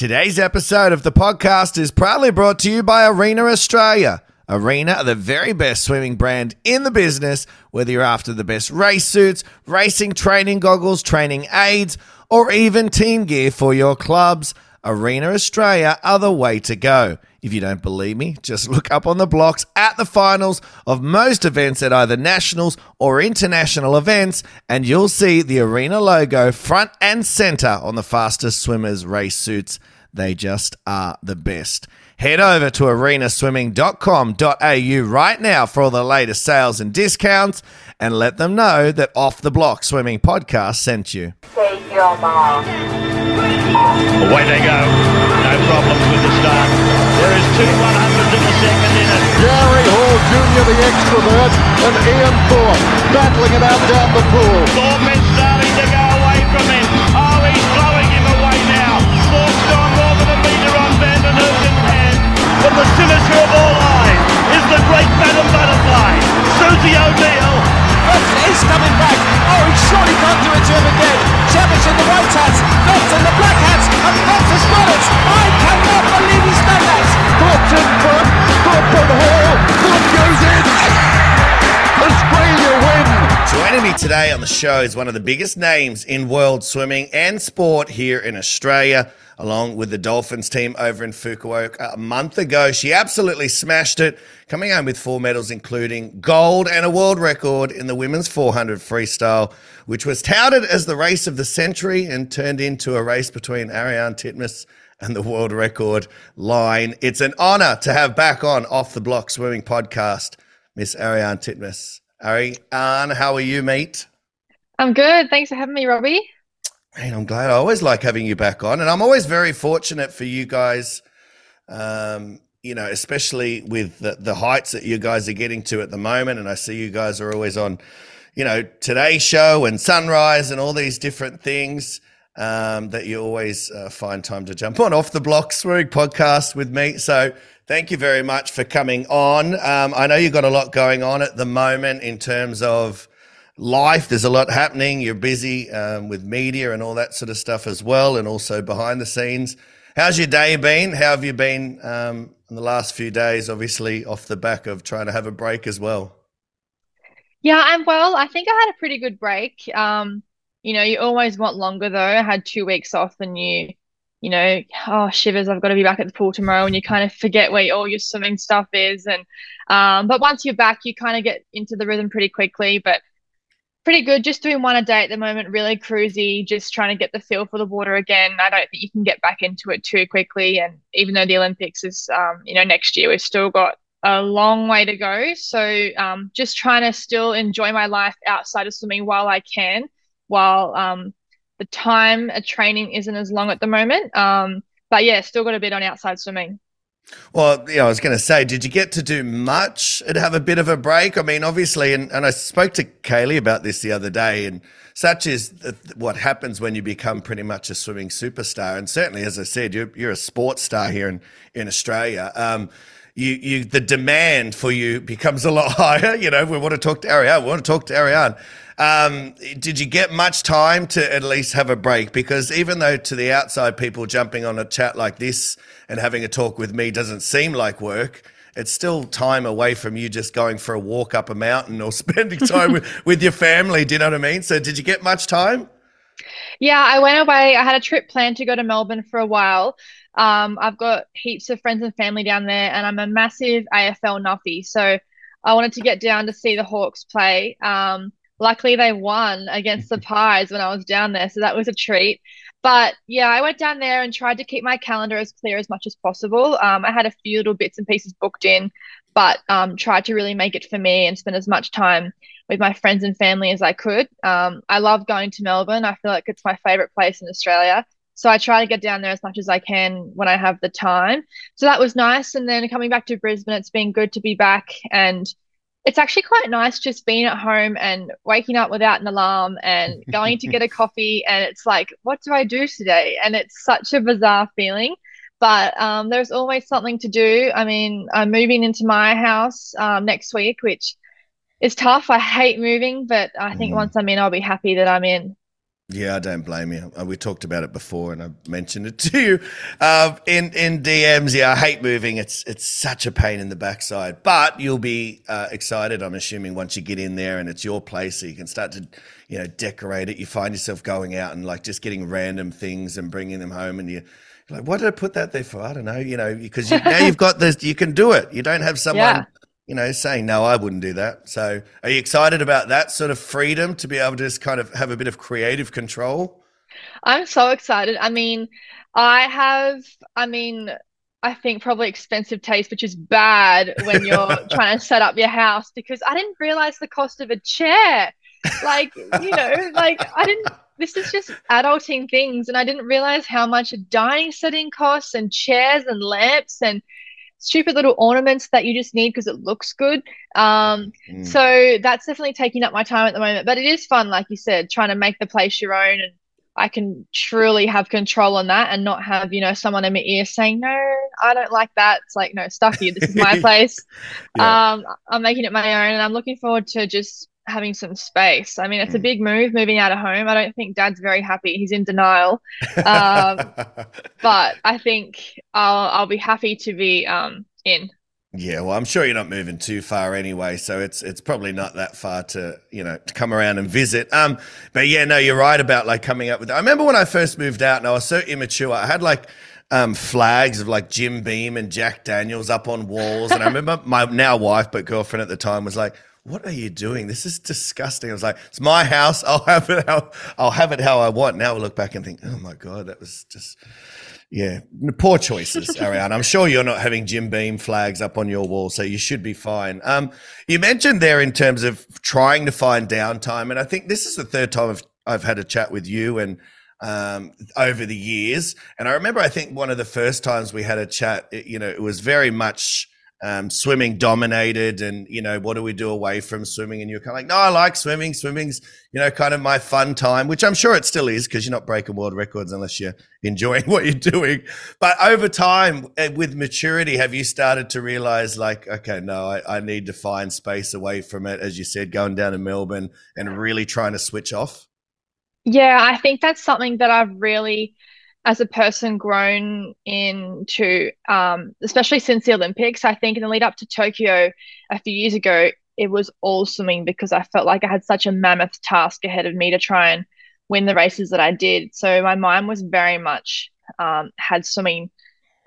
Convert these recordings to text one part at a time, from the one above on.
Today's episode of the podcast is proudly brought to you by Arena Australia. Arena are the very best swimming brand in the business, whether you're after the best race suits, racing training goggles, training aids, or even team gear for your clubs. Arena Australia are the way to go. If you don't believe me, just look up on the blocks at the finals of most events at either nationals or international events, and you'll see the Arena logo front and center on the fastest swimmers' race suits. They just are the best. Head over to arenaswimming.com.au right now for all the latest sales and discounts and let them know that Off the Blocks Swimming Podcast sent you. Take your mark. Away they go. No problems with the start. There is two 100s in the second inning. Gary Hall Jr., the extrovert, and Ian Thorpe battling it out down the pool. Thorpe is starting to go away from him. Oh, he's blowing him away now. Thorpe's gone more than a metre on Van den Hoogenband's head. But the sinister of all eyes is the great Madam Butterfly, Susie O'Neill. He's coming back. Oh, he surely can't do it to him again. Cavic in the white hats, Phelps in the black hats, and Phelps has got it. I cannot believe he's done that. Thorpe's in front. Thorpe and Hall. Thorpe goes in. Joining me today on the show is one of the biggest names in world swimming and sport here in Australia, along with the Dolphins team over in Fukuoka a month ago. She absolutely smashed it, coming home with four medals, including gold and a world record in the women's 400 freestyle, which was touted as the race of the century and turned into a race between Ariarne Titmus and the world record line. It's an honor to have back on Off the Blocks Swimming Podcast, Miss Ariarne Titmus. Ariarne, how are you, mate? I'm good. Thanks for having me, Robbie. Man, I'm glad. I always like having you back on, and I'm always very fortunate for you guys. Um, you know, especially with the, the heights that you guys are getting to at the moment, and I see you guys are always on, you know, Today's Show and Sunrise and all these different things. Um, that you always uh, find time to jump on off the blocks swimming podcast with me. So thank you very much for coming on. Um, I know you've got a lot going on at the moment in terms of life. There's a lot happening. You're busy um, with media and all that sort of stuff as well, and also behind the scenes. How's your day been? How have you been um, in the last few days? Obviously, off the back of trying to have a break as well. Yeah, I'm well. I think I had a pretty good break. Um, you know, you always want longer though. I had two weeks off and you, you know, oh, shivers, I've got to be back at the pool tomorrow. And you kind of forget where all your swimming stuff is. And, um, but once you're back, you kind of get into the rhythm pretty quickly. But pretty good. Just doing one a day at the moment, really cruisy, just trying to get the feel for the water again. I don't think you can get back into it too quickly. And even though the Olympics is, um, you know, next year, we've still got a long way to go. So um, just trying to still enjoy my life outside of swimming while I can, while um, the time of training isn't as long at the moment. Um, but yeah, still got a bit on outside swimming. Well, yeah, I was going to say, did you get to do much and have a bit of a break? I mean, obviously, and, and I spoke to Kaylee about this the other day, and such is what happens when you become pretty much a swimming superstar. And certainly, as I said, you're, you're a sports star here in, in Australia. Um, you, you, the demand for you becomes a lot higher. You know, we want to talk to Ariarne. We want to talk to Ariarne. Um, did you get much time to at least have a break? Because even though to the outside people jumping on a chat like this and having a talk with me doesn't seem like work, it's still time away from you just going for a walk up a mountain or spending time with, with your family. Do you know what I mean? So did you get much time? Yeah, I went away. I had a trip planned to go to Melbourne for a while. Um, I've got heaps of friends and family down there, and I'm a massive AFL nuffy. So I wanted to get down to see the Hawks play. Um, luckily, they won against the Pies when I was down there, so that was a treat. But yeah, I went down there and tried to keep my calendar as clear as much as possible. Um, I had a few little bits and pieces booked in, but um, tried to really make it for me and spend as much time with my friends and family as I could. Um, I love going to Melbourne. I feel like it's my favorite place in Australia. So I try to get down there as much as I can when I have the time. So that was nice. And then coming back to Brisbane, it's been good to be back. And it's actually quite nice just being at home and waking up without an alarm and going to get a coffee. And it's like, what do I do today? And it's such a bizarre feeling. But um, there's always something to do. I mean, I'm moving into my house um, next week, which is tough. I hate moving, but I think Mm. once I'm in, I'll be happy that I'm in. Yeah, I don't blame you. Uh, We talked about it before, and I mentioned it to you um, in in DMs. Yeah, I hate moving. It's it's such a pain in the backside. But you'll be uh, excited, I'm assuming, once you get in there and it's your place, so you can start to, you know, decorate it. You find yourself going out and like just getting random things and bringing them home, and you. you're Like, what did I put that there for? I don't know. You know, because you, now you've got this, you can do it. You don't have someone Yeah. You know, saying, no, I wouldn't do that. So are you excited about that sort of freedom to be able to just kind of have a bit of creative control? I'm so excited. I mean, I have, I mean, I think probably expensive taste, which is bad when you're trying to set up your house because I didn't realize the cost of a chair. Like, you know, like I didn't, this is just adulting things. And I didn't realize how much a dining setting costs and chairs and lamps and stupid little ornaments that you just need because it looks good. Um, Mm. so that's definitely taking up my time at the moment. But it is fun, like you said, trying to make the place your own and I can truly have control on that and not have, you know, someone in my ear saying, No, I don't like that. It's like, no, stuff you. This is my place. Yeah. Um, I'm making it my own and I'm looking forward to just having some space. I mean, it's a Mm. big move moving out of home. I don't think dad's very happy. He's in denial. Um, but I think I'll I'll be happy to be um in. yeah, well, I'm sure you're not moving too far anyway, so it's it's probably not that far to you know to come around and visit. Um, but yeah, no, you're right about like coming up with. I remember when I first moved out, and I was so immature. I had like um, flags of like Jim Beam and Jack Daniels up on walls, and I remember my now wife but girlfriend at the time was like. What are you doing? This is disgusting. I was like, "It's my house. I'll have it how I'll have it how I want." Now we look back and think, "Oh my god, that was just yeah, poor choices, Ariarne. I'm sure you're not having Jim Beam flags up on your wall, so you should be fine. Um, you mentioned there in terms of trying to find downtime, and I think this is the third time I've, I've had a chat with you and um, over the years. And I remember, I think one of the first times we had a chat, it, you know, it was very much um, swimming dominated, and you know, what do we do away from swimming? And you're kind of like, no, I like swimming. Swimming's you know kind of my fun time, which I'm sure it still is because you're not breaking world records unless you're enjoying what you're doing. But over time, eh, with maturity, have you started to realize, like, okay, no, I, I need to find space away from it, as you said, going down to Melbourne and really trying to switch off? Yeah, I think that's something that I've really, as a person, grown into, um, especially since the Olympics. I think in the lead up to Tokyo a few years ago, it was all swimming because I felt like I had such a mammoth task ahead of me to try and win the races that I did. So my mind was very much um, had swimming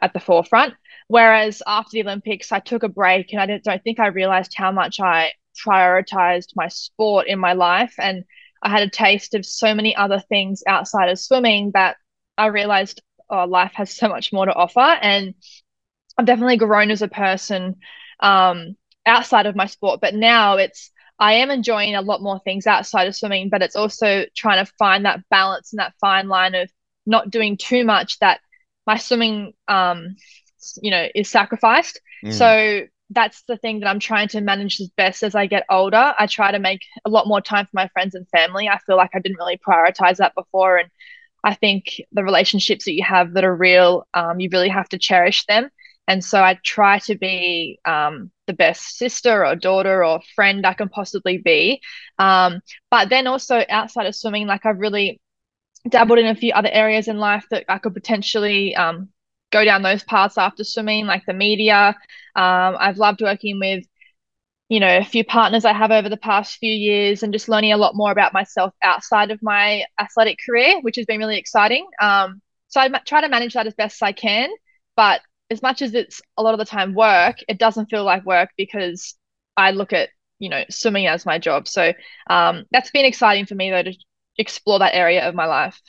at the forefront. Whereas after the Olympics, I took a break and I don't think I realized how much I prioritized my sport in my life. And I had a taste of so many other things outside of swimming that I realized oh, life has so much more to offer. And I've definitely grown as a person um, outside of my sport. But now it's, I am enjoying a lot more things outside of swimming, but it's also trying to find that balance and that fine line of not doing too much that my swimming, um, you know, is sacrificed. Mm. So that's the thing that I'm trying to manage as best as I get older. I try to make a lot more time for my friends and family. I feel like I didn't really prioritize that before. And I think the relationships that you have that are real, um, you really have to cherish them. And so I try to be um, the best sister or daughter or friend I can possibly be. Um, but then also outside of swimming, like I've really dabbled in a few other areas in life that I could potentially um, go down those paths after swimming, like the media. Um, I've loved working with, you know, a few partners I have over the past few years and just learning a lot more about myself outside of my athletic career, which has been really exciting. Um, so I try to manage that as best I can. But as much as it's a lot of the time work, it doesn't feel like work because I look at, you know, swimming as my job. So um, that's been exciting for me, though, to explore that area of my life.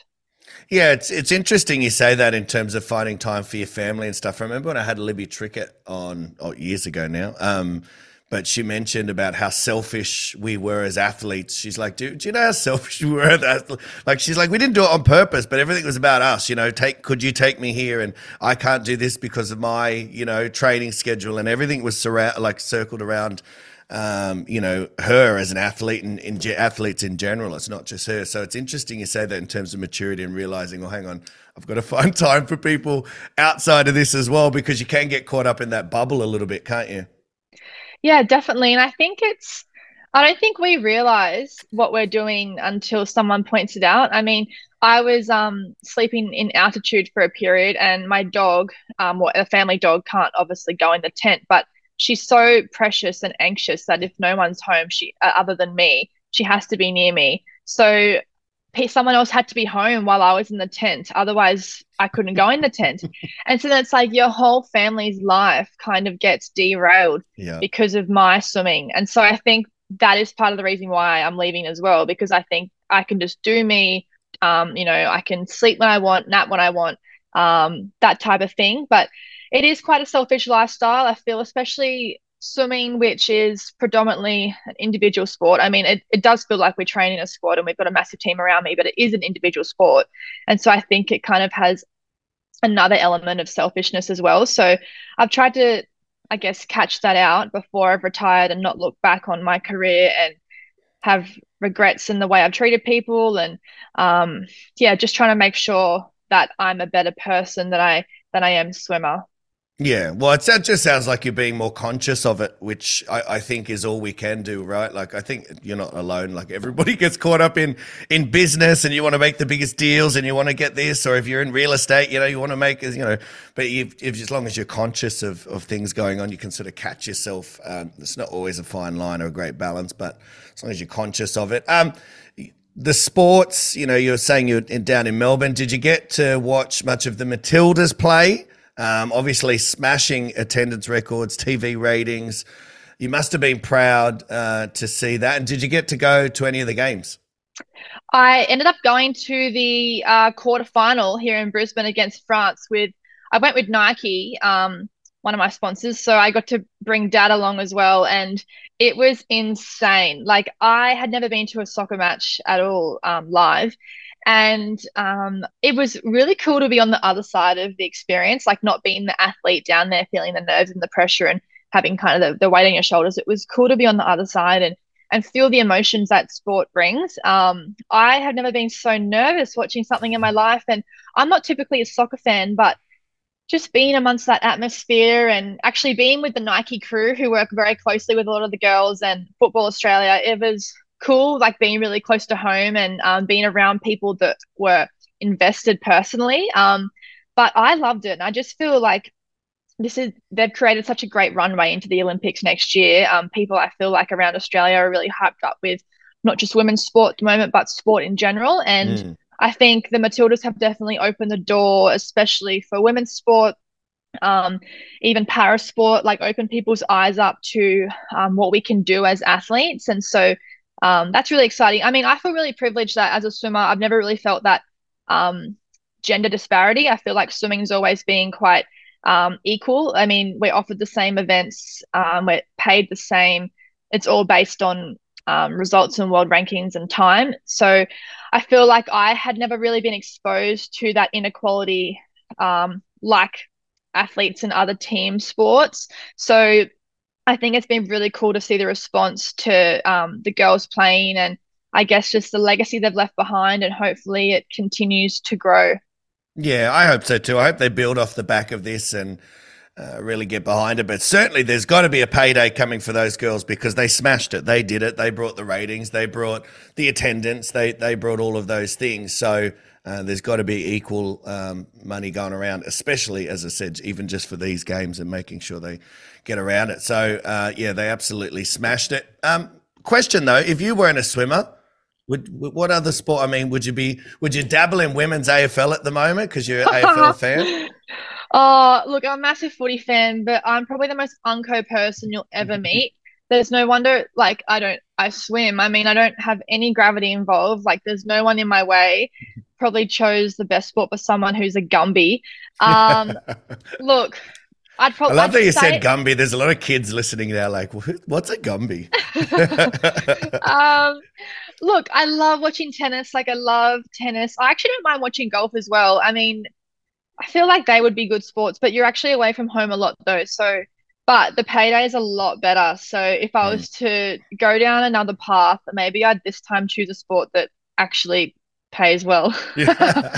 Yeah, it's it's interesting you say that in terms of finding time for your family and stuff. I remember when I had Libby Trickett on oh, years ago now. Um, but she mentioned about how selfish we were as athletes. She's like, do, do you know how selfish we were? Like, she's like, we didn't do it on purpose, but everything was about us. You know, take, could you take me here? And I can't do this because of my, you know, training schedule, and everything was surround, like circled around um, you know, her as an athlete and in, athletes in general. It's not just her. So it's interesting you say that in terms of maturity and realizing, well, hang on, I've got to find time for people outside of this as well because you can get caught up in that bubble a little bit, can't you? Yeah, definitely. And I think it's I don't think we realize what we're doing until someone points it out. I mean, I was um, sleeping in altitude for a period, and my dog, um, well, a family dog, can't obviously go in the tent, but she's so precious and anxious that if no one's home, she uh, other than me, she has to be near me. So someone else had to be home while I was in the tent. Otherwise, I couldn't go in the tent. and so that's like your whole family's life kind of gets derailed Yeah. because of my swimming. And so I think that is part of the reason why I'm leaving as well, because I think I can just do me. Um, you know, I can sleep when I want, nap when I want, um, that type of thing. But it is quite a selfish lifestyle, I feel, especially swimming, which is predominantly an individual sport. I mean, it, it does feel like we're training a squad and we've got a massive team around me, but it is an individual sport. And so I think it kind of has another element of selfishness as well. So I've tried to, I guess, catch that out before I've retired and not look back on my career and have regrets in the way I've treated people and um yeah, just trying to make sure that I'm a better person than I than I am swimmer. Yeah, well, it that just sounds like you're being more conscious of it, which I, I, think is all we can do, right? Like, I think you're not alone. Like, everybody gets caught up in in business, and you want to make the biggest deals, and you want to get this, or if you're in real estate, you know, you want to make, you know, but if, if as long as you're conscious of of things going on, you can sort of catch yourself. Um, it's not always a fine line or a great balance, but as long as you're conscious of it. Um, the sports, you know, you're saying you're down in Melbourne. Did you get to watch much of the Matildas play? Um, obviously, smashing attendance records, TV ratings. You must have been proud uh, to see that. And did you get to go to any of the games? I ended up going to the uh, quarterfinal here in Brisbane against France with. I went with Nike, um, one of my sponsors, so I got to bring Dad along as well, and it was insane. Like I had never been to a soccer match at all um, live, and um, it was really cool to be on the other side of the experience, like not being the athlete down there, feeling the nerves and the pressure and having kind of the, the weight on your shoulders. It was cool to be on the other side and and feel the emotions that sport brings. Um, I have never been so nervous watching something in my life, and I'm not typically a soccer fan, but just being amongst that atmosphere and actually being with the Nike crew who work very closely with a lot of the girls and Football Australia, it was cool, like being really close to home and um, being around people that were invested personally. Um, but I loved it. And I just feel like this is they've created such a great runway into the Olympics next year. Um, people I feel like around Australia are really hyped up with not just women's sport at the moment, but sport in general. And mm. I think the Matildas have definitely opened the door, especially for women's sport, um, even para sport, like open people's eyes up to um, what we can do as athletes. And so um, that's really exciting. I mean, I feel really privileged that as a swimmer, I've never really felt that um, gender disparity. I feel like swimming has always been quite um, equal. I mean, we're offered the same events, um, we're paid the same. It's all based on um, results and world rankings and time. So I feel like I had never really been exposed to that inequality um, like athletes in other team sports. So I think it's been really cool to see the response to um, the girls playing and I guess just the legacy they've left behind and hopefully it continues to grow. Yeah, I hope so too. I hope they build off the back of this and uh, really get behind it. But certainly there's got to be a payday coming for those girls because they smashed it. They did it. They brought the ratings. They brought the attendance. They they brought all of those things. So uh, there's got to be equal um, money going around, especially as I said, even just for these games and making sure they get around it. So uh, yeah, they absolutely smashed it. Um, question though, if you weren't a swimmer, would what other sport? I mean, would you be would you dabble in women's AFL at the moment because you're an AFL fan? Oh, look, I'm a massive footy fan, but I'm probably the most unco person you'll ever meet. There's no wonder, like, I don't, I swim. I mean, I don't have any gravity involved. Like, there's no one in my way probably chose the best sport for someone who's a Gumby. Um, look, I'd probably. I love I'd that you said Gumby. There's a lot of kids listening now, like, what's a Gumby? um, look, I love watching tennis. Like, I love tennis. I actually don't mind watching golf as well. I mean, I feel like they would be good sports, but you're actually away from home a lot though. So, but the payday is a lot better. So, if I was mm. to go down another path, maybe I'd this time choose a sport that actually pays well. yeah.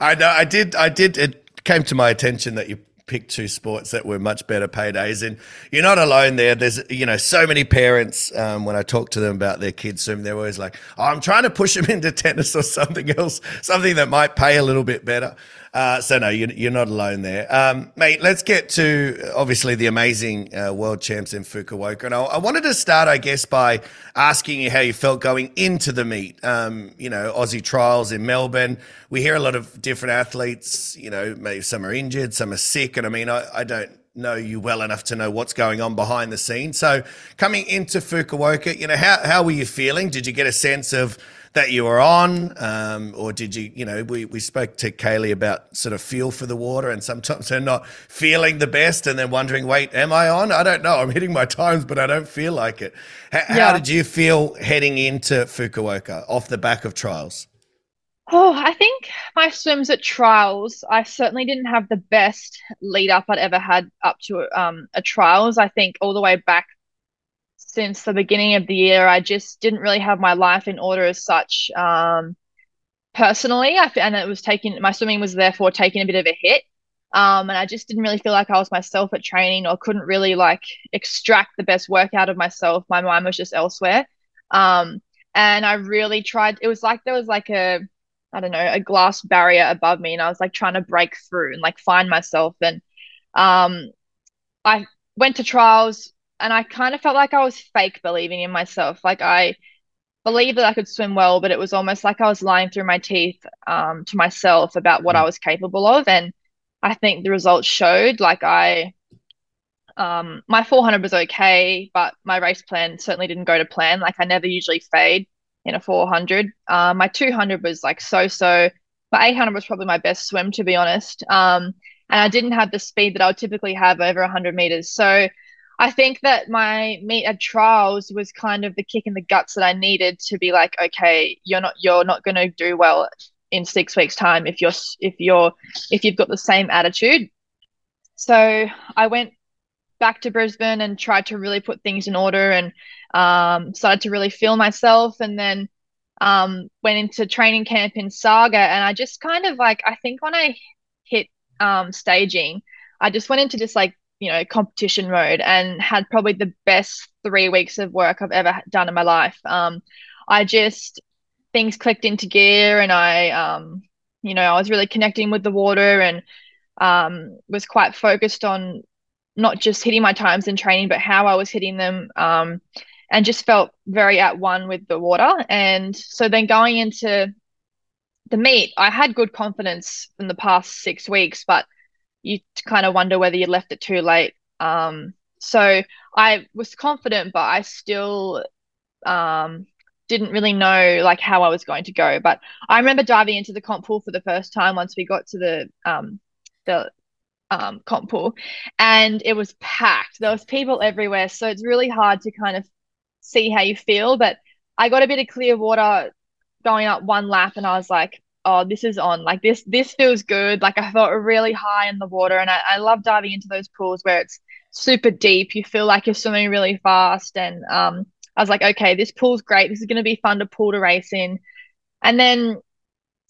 I know. I did. I did. It came to my attention that you picked two sports that were much better paydays. And you're not alone there. There's, you know, so many parents, um, when I talk to them about their kids they're always like, oh, I'm trying to push them into tennis or something else, something that might pay a little bit better. Uh, so no, you're, you're not alone there, um, mate. Let's get to obviously the amazing uh, world champs in Fukuoka, and I, I, wanted to start, I guess, by asking you how you felt going into the meet. Um, you know, Aussie trials in Melbourne. We hear a lot of different athletes. You know, maybe some are injured, some are sick, and I mean, I, I don't know you well enough to know what's going on behind the scenes. So coming into Fukuoka, you know, how how were you feeling? Did you get a sense of that you were on, um, or did you, you know, we, we spoke to Kaylee about sort of feel for the water, and sometimes they're not feeling the best, and then wondering, wait, am I on? I don't know. I'm hitting my times, but I don't feel like it. H- yeah. How did you feel heading into Fukuoka off the back of trials? Oh, I think my swims at trials, I certainly didn't have the best lead up I'd ever had up to um, a trials. I think all the way back since the beginning of the year. I just didn't really have my life in order as such. Um, personally, I, and it was taking my swimming was therefore taking a bit of a hit. Um, and I just didn't really feel like I was myself at training or couldn't really like extract the best work out of myself. My mind was just elsewhere. Um, and I really tried. It was like there was like a, I don't know, a glass barrier above me, and I was like trying to break through and like find myself. And um, I went to trials, and I kind of felt like I was fake believing in myself. Like I believed that I could swim well, but it was almost like I was lying through my teeth um, to myself about what I mm. was capable of. And I think the results showed. Like I, um, my 400 was okay, but my race plan certainly didn't go to plan. Like I never usually fade in a 400. Uh, my 200 was like so so. My 800 was probably my best swim, to be honest. Um, and I didn't have the speed that I would typically have over 100 meters. So I think that my meet at trials was kind of the kick in the guts that I needed to be like, okay, you're not you're not going to do well in six weeks time if you're if you're if you've got the same attitude. So I went back to Brisbane and tried to really put things in order and um, started to really feel myself and then um, went into training camp in Saga and I just kind of like I think when I hit um, staging, I just went into this like you know competition mode and had probably the best three weeks of work I've ever done in my life. Um, I just things clicked into gear and I um, you know I was really connecting with the water and um, was quite focused on not just hitting my times in training but how I was hitting them um, and just felt very at one with the water and so then going into the meet I had good confidence in the past six weeks but you kind of wonder whether you left it too late. Um, so I was confident, but I still um, didn't really know like how I was going to go. But I remember diving into the comp pool for the first time once we got to the um, the um, comp pool, and it was packed. There was people everywhere, so it's really hard to kind of see how you feel. But I got a bit of clear water going up one lap, and I was like, oh, this is on. Like this, this feels good. Like I felt really high in the water, and I, I love diving into those pools where it's super deep. You feel like you're swimming really fast, and um, I was like, okay, this pool's great. This is going to be fun to pool to race in. And then,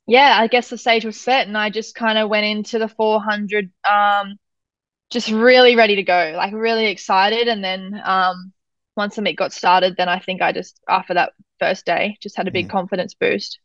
yeah, I guess the stage was set, and I just kind of went into the 400, um, just really ready to go, like really excited. And then, um, once the meet got started, then I think I just after that first day just had a big mm. confidence boost.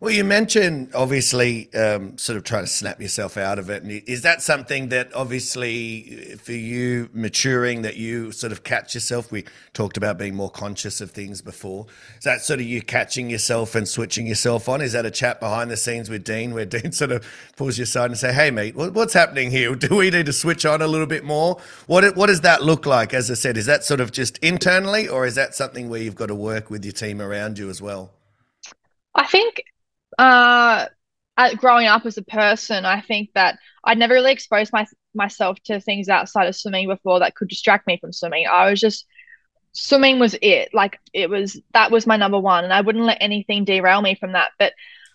Well, you mentioned obviously um, sort of trying to snap yourself out of it. And is that something that obviously for you maturing that you sort of catch yourself? We talked about being more conscious of things before. Is that sort of you catching yourself and switching yourself on? Is that a chat behind the scenes with Dean where Dean sort of pulls you aside and say, "Hey, mate, what's happening here? Do we need to switch on a little bit more? What what does that look like?" As I said, is that sort of just internally, or is that something where you've got to work with your team around you as well? I think uh, growing up as a person, I think that I'd never really exposed my, myself to things outside of swimming before that could distract me from swimming. I was just swimming was it. Like it was that was my number one, and I wouldn't let anything derail me from that. But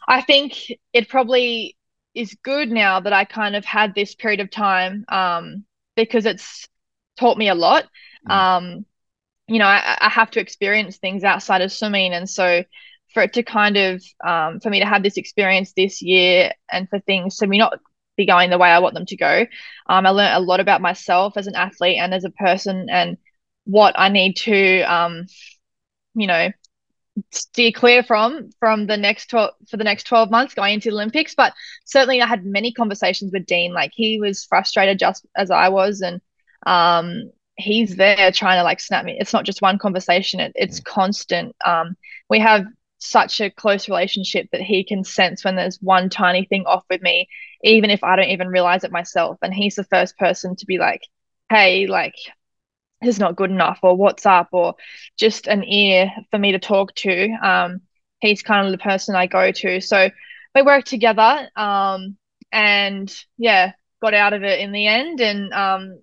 I think it probably is good now that I kind of had this period of time um, because it's taught me a lot. Mm. Um, you know, I, I have to experience things outside of swimming, and so for it to kind of um, for me to have this experience this year and for things to me not be going the way I want them to go. Um, I learned a lot about myself as an athlete and as a person and what I need to, um, you know, steer clear from from the next 12 for the next 12 months going into the olympics. But certainly i had many conversations with dean. Like he was frustrated just as i was and um he's there trying to like snap me. It's not just one conversation. It, it's mm. constant. Um we have such a close relationship that he can sense when there's one tiny thing off with me even if i don't even realize it myself. And he's the first person to be like hey like this is not good enough or what's up? or just an ear for me to talk to. Um, he's kind of the person i go to. So we work together um, and yeah got out of it in the end. And um,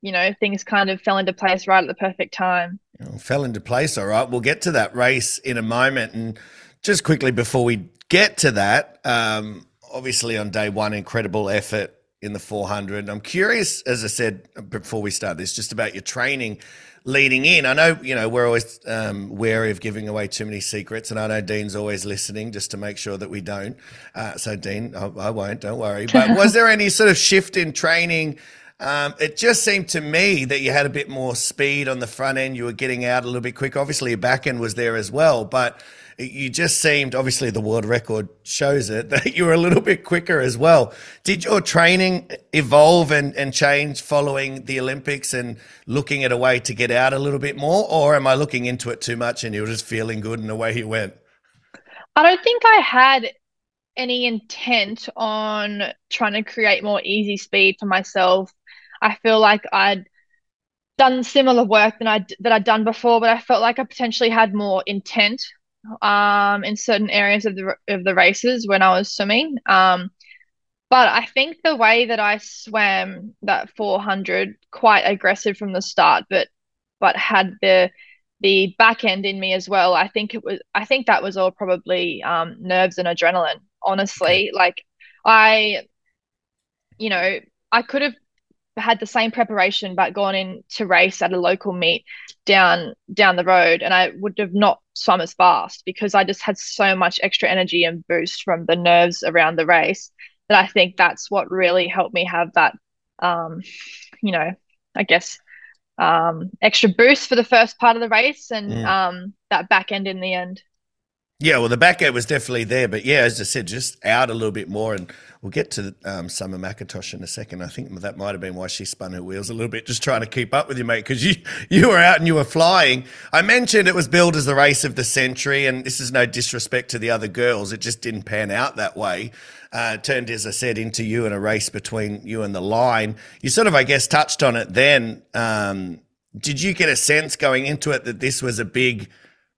you know things kind of fell into place right at the perfect time fell into place all right we'll get to that race in a moment and just quickly before we get to that um, obviously on day one incredible effort in the 400. I'm curious, as I said before we start this, just about your training leading in. I know, you know, we're always um, wary of giving away too many secrets, and I know Dean's always listening just to make sure that we don't. Uh, so, Dean, I, I, won't, don't worry. But was there any sort of shift in training? Um, it just seemed to me that you had a bit more speed on the front end. You were getting out a little bit quick. Obviously, your back end was there as well, but you just seemed obviously the world record shows it that you were a little bit quicker as well did your training evolve and, and change following the olympics and looking at a way to get out a little bit more or am i looking into it too much and you were just feeling good and away you went i don't think i had any intent on trying to create more easy speed for myself i feel like i'd done similar work than I that I'd done before, but I felt like I potentially had more intent um, in certain areas of the of the races when I was swimming. Um, but I think the way that I swam that 400 quite aggressive from the start, but but had the the back end in me as well. I think it was I think that was all probably um, nerves and adrenaline. Honestly, like I, you know, I could have had the same preparation but gone in to race at a local meet down down the road and I would have not swum as fast because I just had so much extra energy and boost from the nerves around the race that I think that's what really helped me have that um you know I guess um extra boost for the first part of the race and mm. um that back end in the end yeah, well, the back end was definitely there, but yeah, as I said, just out a little bit more, and we'll get to um, Summer McIntosh in a second. I think that might have been why she spun her wheels a little bit, just trying to keep up with you, mate, because you you were out and you were flying. I mentioned it was billed as the race of the century, and this is no disrespect to the other girls; it just didn't pan out that way. Uh, turned, as I said, into you and a race between you and the line. You sort of, I guess, touched on it then. Um, did you get a sense going into it that this was a big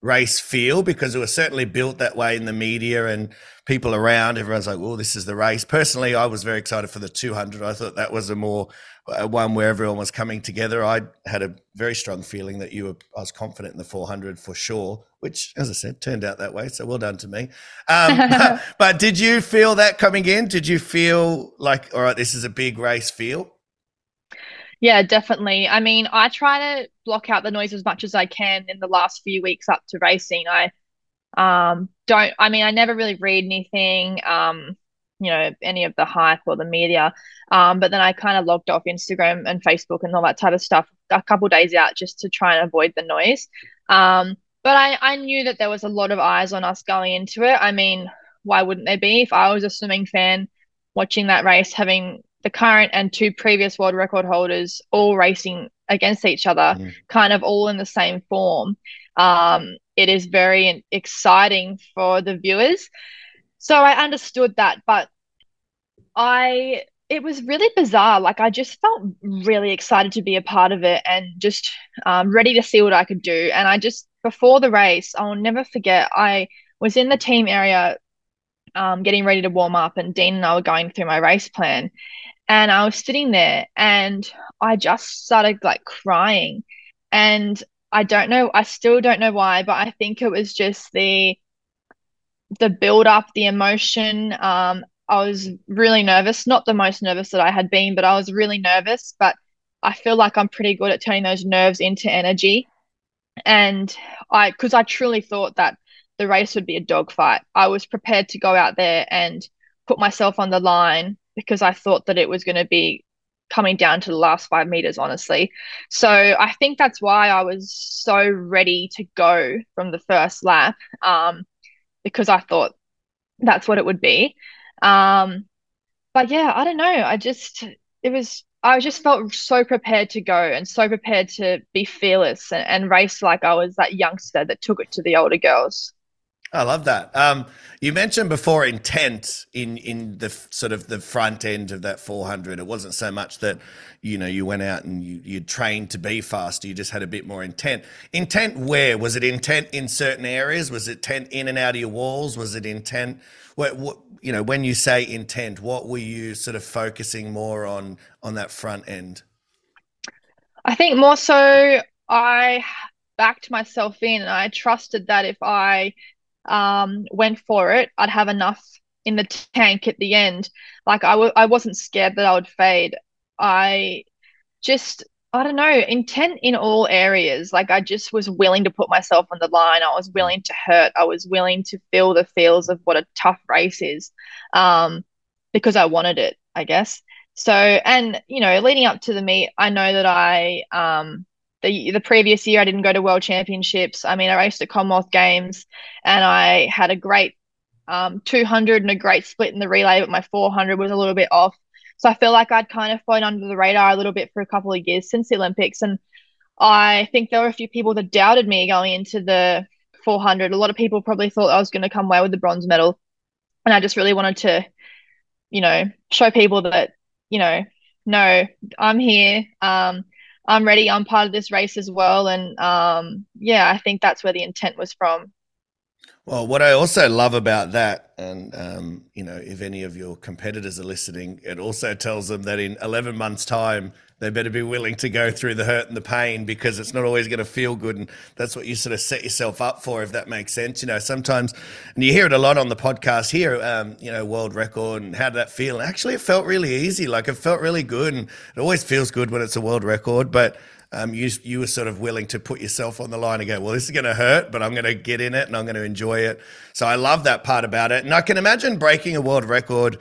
race feel because it was certainly built that way in the media and people around. Everyone's like, "Oh, this is the race." Personally, I was very excited for the 200. I thought that was a more uh, one where everyone was coming together. I had a very strong feeling that you were. I was confident in the 400 for sure, which, as I said, turned out that way. So well done to me. Um, but, but did you feel that coming in? Did you feel like, all right, this is a big race feel? Yeah, definitely. I mean, I try to block out the noise as much as I can in the last few weeks up to racing. I um don't I mean I never really read anything um you know any of the hype or the media um but then I kind of logged off Instagram and Facebook and all that type of stuff a couple days out just to try and avoid the noise. Um but I I knew that there was a lot of eyes on us going into it. I mean, why wouldn't there be if I was a swimming fan watching that race having the current and two previous world record holders all racing against each other, mm. kind of all in the same form. Um, it is very exciting for the viewers. So I understood that, but I it was really bizarre. Like I just felt really excited to be a part of it and just um, ready to see what I could do. And I just before the race, I'll never forget. I was in the team area, um, getting ready to warm up, and Dean and I were going through my race plan, and I was sitting there and I just started like crying. And I don't know, I still don't know why, but I think it was just the the build up, the emotion. Um, I was really nervous, not the most nervous that I had been, but I was really nervous. But I feel like I'm pretty good at turning those nerves into energy. And I, because I truly thought that the race would be a dogfight, I was prepared to go out there and put myself on the line because I thought that it was going to be coming down to the last five meters, honestly. So I think that's why I was so ready to go from the first lap um, because I thought that's what it would be. Um, but yeah, I don't know. I just, it was, I just felt so prepared to go and so prepared to be fearless and, and race like I was that youngster that took it to the older girls. I love that. Um, you mentioned before intent in in the f- sort of the front end of that 400. It wasn't so much that you know you went out and you you trained to be faster. You just had a bit more intent. Intent where was it? Intent in certain areas? Was it intent in and out of your walls? Was it intent? What, what you know when you say intent, what were you sort of focusing more on on that front end? I think more so I backed myself in I trusted that if I um, went for it, I'd have enough in the tank at the end. Like I w- I wasn't scared that I would fade. I just, I don't know, intent in all areas. Like I just was willing to put myself on the line. I was willing to hurt. I was willing to feel the feels of what a tough race is um, because I wanted it, I guess. So, and, you know, leading up to the meet, I know that I, um, the the previous year I didn't go to World Championships. I mean, I raced at Commonwealth Games, and I had a great um, 200 and a great split in the relay, but my 400 was a little bit off. So I feel like I'd kind of flown under the radar a little bit for a couple of years since the Olympics, and I think there were a few people that doubted me going into the 400. A lot of people probably thought I was going to come away with the bronze medal, and I just really wanted to, you know, show people that you know, no, I'm here. Um, I'm ready. I'm part of this race as well. And um, yeah, I think that's where the intent was from. Well, what I also love about that, and um, you know, if any of your competitors are listening, it also tells them that in 11 months' time, they better be willing to go through the hurt and the pain because it's not always going to feel good, and that's what you sort of set yourself up for, if that makes sense. You know, sometimes, and you hear it a lot on the podcast here. Um, you know, world record, and how did that feel? Actually, it felt really easy. Like it felt really good, and it always feels good when it's a world record, but um, you you were sort of willing to put yourself on the line and go, well, this is going to hurt, but I'm going to get in it and I'm going to enjoy it. So I love that part about it, and I can imagine breaking a world record,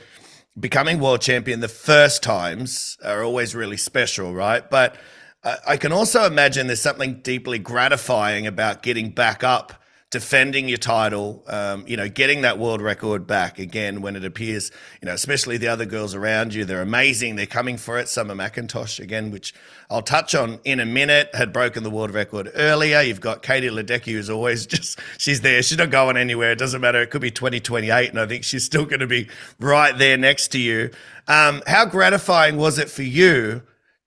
becoming world champion the first times are always really special, right? But I can also imagine there's something deeply gratifying about getting back up defending your title, um, you know, getting that world record back again when it appears, you know, especially the other girls around you, they're amazing. They're coming for it. Summer McIntosh again, which I'll touch on in a minute, had broken the world record earlier. You've got Katie Ledecky, who's always just, she's there. She's not going anywhere. It doesn't matter. It could be 2028, and I think she's still going to be right there next to you. Um, how gratifying was it for you?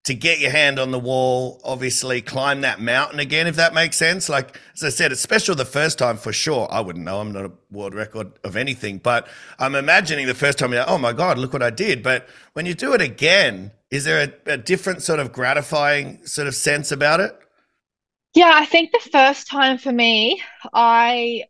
To get your hand on the wall, obviously climb that mountain again, if that makes sense. Like, as I said, it's special the first time for sure. I wouldn't know. I'm not a world record of anything, but I'm imagining the first time you're like, oh my God, look what I did. But when you do it again, is there a, a different sort of gratifying sort of sense about it? Yeah, I think the first time for me, I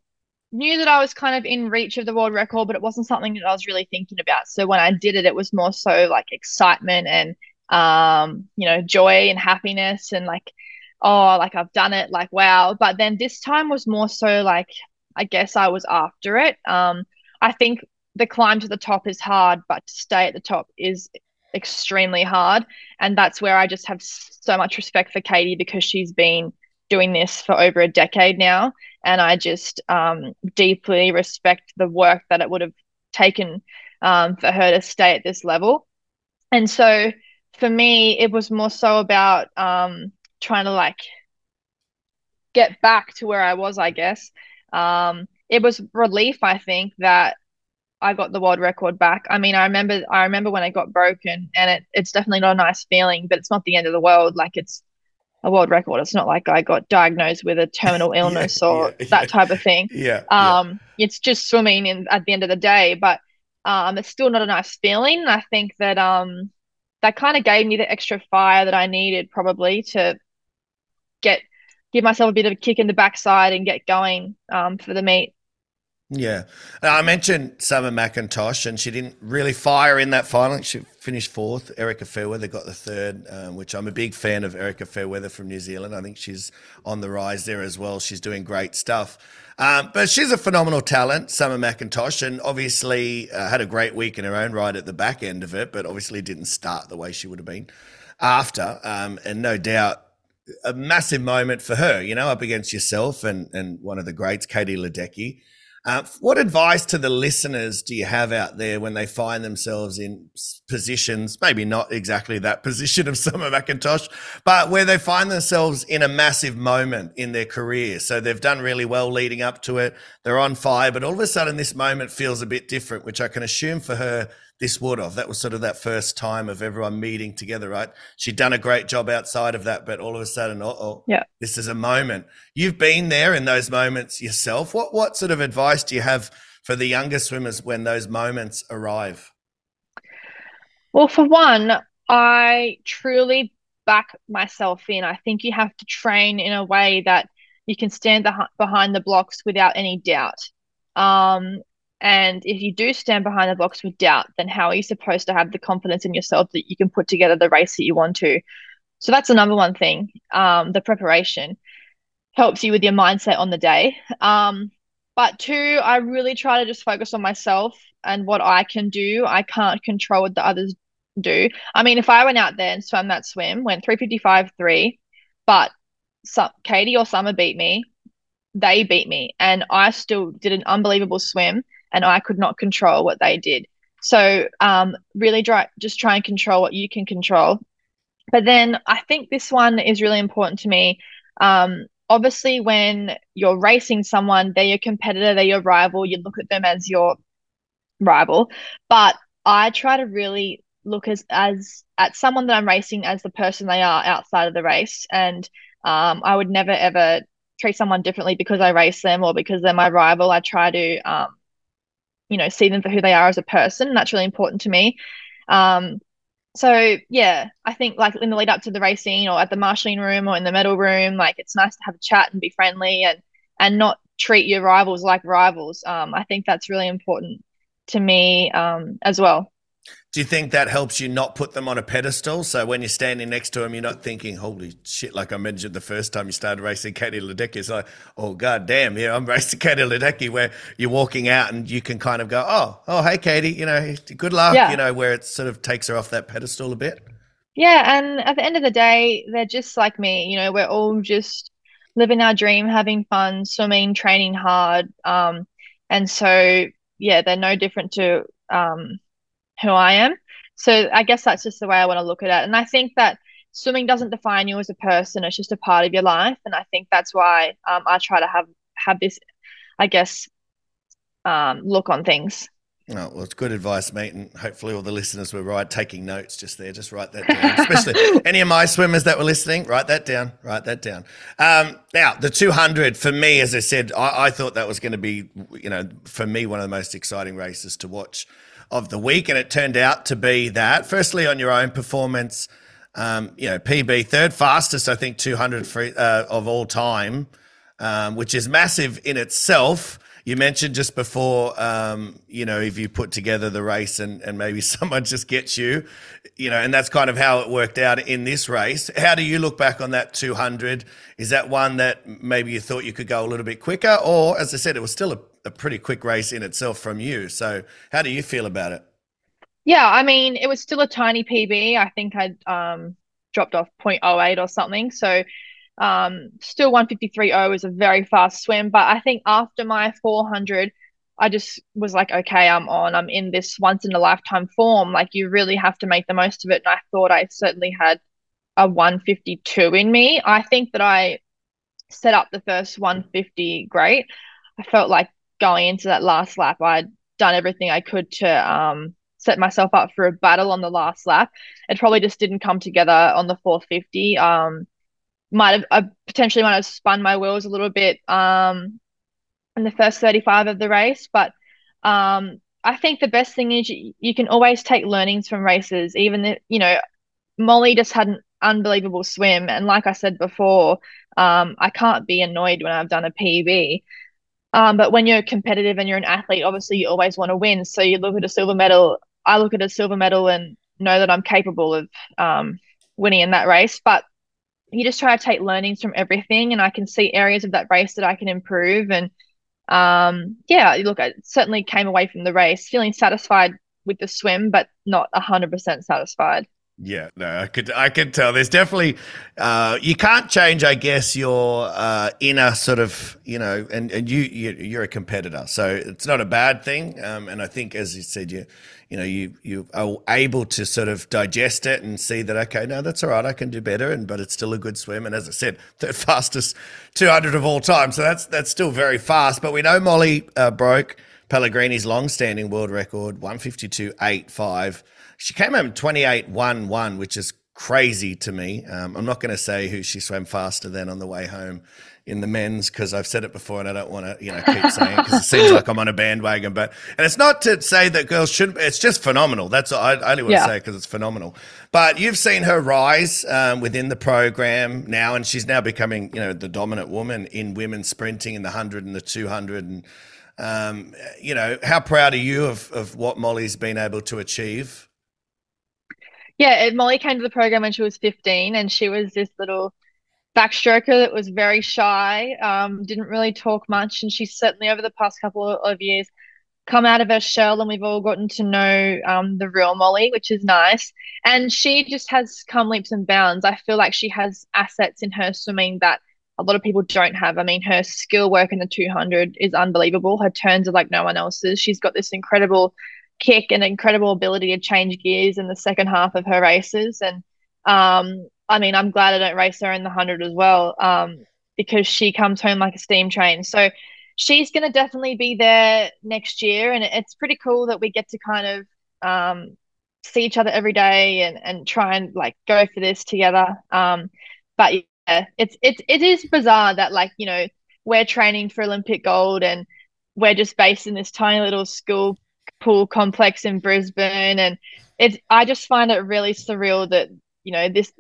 knew that I was kind of in reach of the world record, but it wasn't something that I was really thinking about. So when I did it, it was more so like excitement and um, you know, joy and happiness and like, oh, like I've done it, like wow. But then this time was more so like, I guess I was after it. Um, I think the climb to the top is hard, but to stay at the top is extremely hard. And that's where I just have so much respect for Katie because she's been doing this for over a decade now. And I just um, deeply respect the work that it would have taken um, for her to stay at this level. And so for me, it was more so about um, trying to like get back to where I was, I guess. Um, it was relief, I think, that I got the world record back. I mean, I remember, I remember when it got broken, and it, it's definitely not a nice feeling, but it's not the end of the world. Like it's a world record. It's not like I got diagnosed with a terminal illness yeah, or yeah, that yeah. type of thing. Yeah. Um, it's just swimming in at the end of the day, but um, it's still not a nice feeling. I think that um, that kind of gave me the extra fire that I needed probably to get give myself a bit of a kick in the backside and get going um, for the meet. Yeah. I mentioned Summer McIntosh, and she didn't really fire in that final. She finished fourth. Erika Fairweather got the third, um, which I'm a big fan of Erika Fairweather from New Zealand. I think she's on the rise there as well. She's doing great stuff. Um, but she's a phenomenal talent, Summer McIntosh, and obviously uh, had a great week in her own right at the back end of it, but obviously didn't start the way she would have been after. Um, and no doubt a massive moment for her, you know, up against yourself and, and one of the greats, Katie Ledecky. Uh, what advice to the listeners do you have out there when they find themselves in positions, maybe not exactly that position of Summer McIntosh, but where they find themselves in a massive moment in their career? So they've done really well leading up to it. They're on fire, but all of a sudden this moment feels a bit different, which I can assume for her this would have. That was sort of that first time of everyone meeting together, right? She'd done a great job outside of that, but all of a sudden, oh, yeah, this is a moment. You've been there in those moments yourself. What what sort of advice do you have for the younger swimmers when those moments arrive? Well, for one, I truly back myself in. I think you have to train in a way that you can stand the, behind the blocks without any doubt. Um, and if you do stand behind the blocks with doubt, then how are you supposed to have the confidence in yourself that you can put together the race that you want to? So that's the number one thing. Um, the preparation helps you with your mindset on the day. Um, but two, I really try to just focus on myself and what I can do. I can't control what the others do. I mean, if I went out there and swam that swim, went 355 3, but some, Katie or Summer beat me, they beat me, and I still did an unbelievable swim and I could not control what they did. So um, really try, just try and control what you can control. But then I think this one is really important to me. Um, obviously, when you're racing someone, they're your competitor, they're your rival. You look at them as your rival. But I try to really look as as at someone that I'm racing as the person they are outside of the race, and um, I would never ever treat someone differently because I race them or because they're my rival. I try to um, you know see them for who they are as a person and that's really important to me. Um so yeah i think like in the lead up to the racing or at the marshalling room or in the medal room like it's nice to have a chat and be friendly and and not treat your rivals like rivals. Um i think that's really important to me um as well do you think that helps you not put them on a pedestal? So when you're standing next to them, you're not thinking, holy shit, like I mentioned the first time you started racing Katie Ledecky. It's like, oh, god damn, yeah, I'm racing Katie Ledecky, where you're walking out and you can kind of go, oh, oh, hey, Katie, you know, good luck, yeah. you know, where it sort of takes her off that pedestal a bit. Yeah. And at the end of the day, they're just like me. You know, we're all just living our dream, having fun, swimming, training hard. Um, and so, yeah, they're no different to, um, who I am. So I guess that's just the way I want to look at it. And I think that swimming doesn't define you as a person; it's just a part of your life. And I think that's why um, I try to have have this, I guess, um, look on things. Oh, well, it's good advice, mate. And hopefully, all the listeners were right taking notes just there. Just write that down. Especially any of my swimmers that were listening, write that down. Write that down. Um, now, the 200 for me, as I said, I, I thought that was going to be, you know, for me, one of the most exciting races to watch of the week, and it turned out to be that. Firstly, on your own performance, um, you know, PB third fastest, I think, 200 free, uh, of all time, um, which is massive in itself. You mentioned just before, um, you know, if you put together the race and, and maybe someone just gets you, you know, and that's kind of how it worked out in this race. How do you look back on that 200? Is that one that maybe you thought you could go a little bit quicker? Or, as I said, it was still a, a pretty quick race in itself from you. So, how do you feel about it? Yeah, I mean, it was still a tiny PB. I think I'd um, dropped off 0.08 or something. So, um, still 153.0 is a very fast swim, but I think after my 400, I just was like, okay, I'm on. I'm in this once in a lifetime form. Like you really have to make the most of it. And I thought I certainly had a 152 in me. I think that I set up the first 150 great. I felt like going into that last lap, I'd done everything I could to um, set myself up for a battle on the last lap. It probably just didn't come together on the 450. Um, might have I potentially might have spun my wheels a little bit um in the first 35 of the race but um I think the best thing is you, you can always take learnings from races even if you know Mollie just had an unbelievable swim and like I said before um I can't be annoyed when I've done a PB Um, but when you're competitive and you're an athlete, obviously you always want to win. So you look at a silver medal. I look at a silver medal and know that I'm capable of um, winning in that race. But you just try to take learnings from everything, and I can see areas of that race that I can improve. And um, yeah, look, I certainly came away from the race feeling satisfied with the swim, but not hundred percent satisfied. Yeah, no, I could I could tell. There's definitely uh, you can't change, I guess, your uh, inner sort of you know, and and you, you are a competitor, so it's not a bad thing. Um, and I think, as you said, you you know you you are able to sort of digest it and see that okay, no, that's all right, I can do better, and but it's still a good swim. And as I said, the fastest 200 of all time, so that's that's still very fast. But we know Mollie uh, broke Pellegrini's long-standing world record, 152.85 she came home 28 1 1, which is crazy to me. Um, I'm not going to say who she swam faster than on the way home in the men's because I've said it before and I don't want to, you know, keep saying it because it seems like I'm on a bandwagon. But and it's not to say that girls shouldn't. It's just phenomenal. That's all I, I only want yeah. to say because it's phenomenal. But you've seen her rise um, within the program now, and she's now becoming, you know, the dominant woman in women's sprinting in the hundred and the two hundred and. Um, you know, how proud are you of, of what Mollie's been able to achieve? Yeah, Mollie came to the program when she was 15 and she was this little backstroker that was very shy, um, didn't really talk much. And she's certainly over the past couple of years come out of her shell and we've all gotten to know um, the real Mollie, which is nice. And she just has come leaps and bounds. I feel like she has assets in her swimming that a lot of people don't have. I mean, her skill work in the 200 is unbelievable. Her turns are like no one else's. She's got this incredible kick and incredible ability to change gears in the second half of her races. And um, I mean, I'm glad I don't race her in the 100 as well um, because she comes home like a steam train. So she's going to definitely be there next year. And it's pretty cool that we get to kind of um, see each other every day and, and try and like go for this together. Um, but yeah, it's, it's, it is bizarre that like, you know, we're training for Olympic gold and we're just based in this tiny little school pool complex in Brisbane, and it's I just find it really surreal that you know this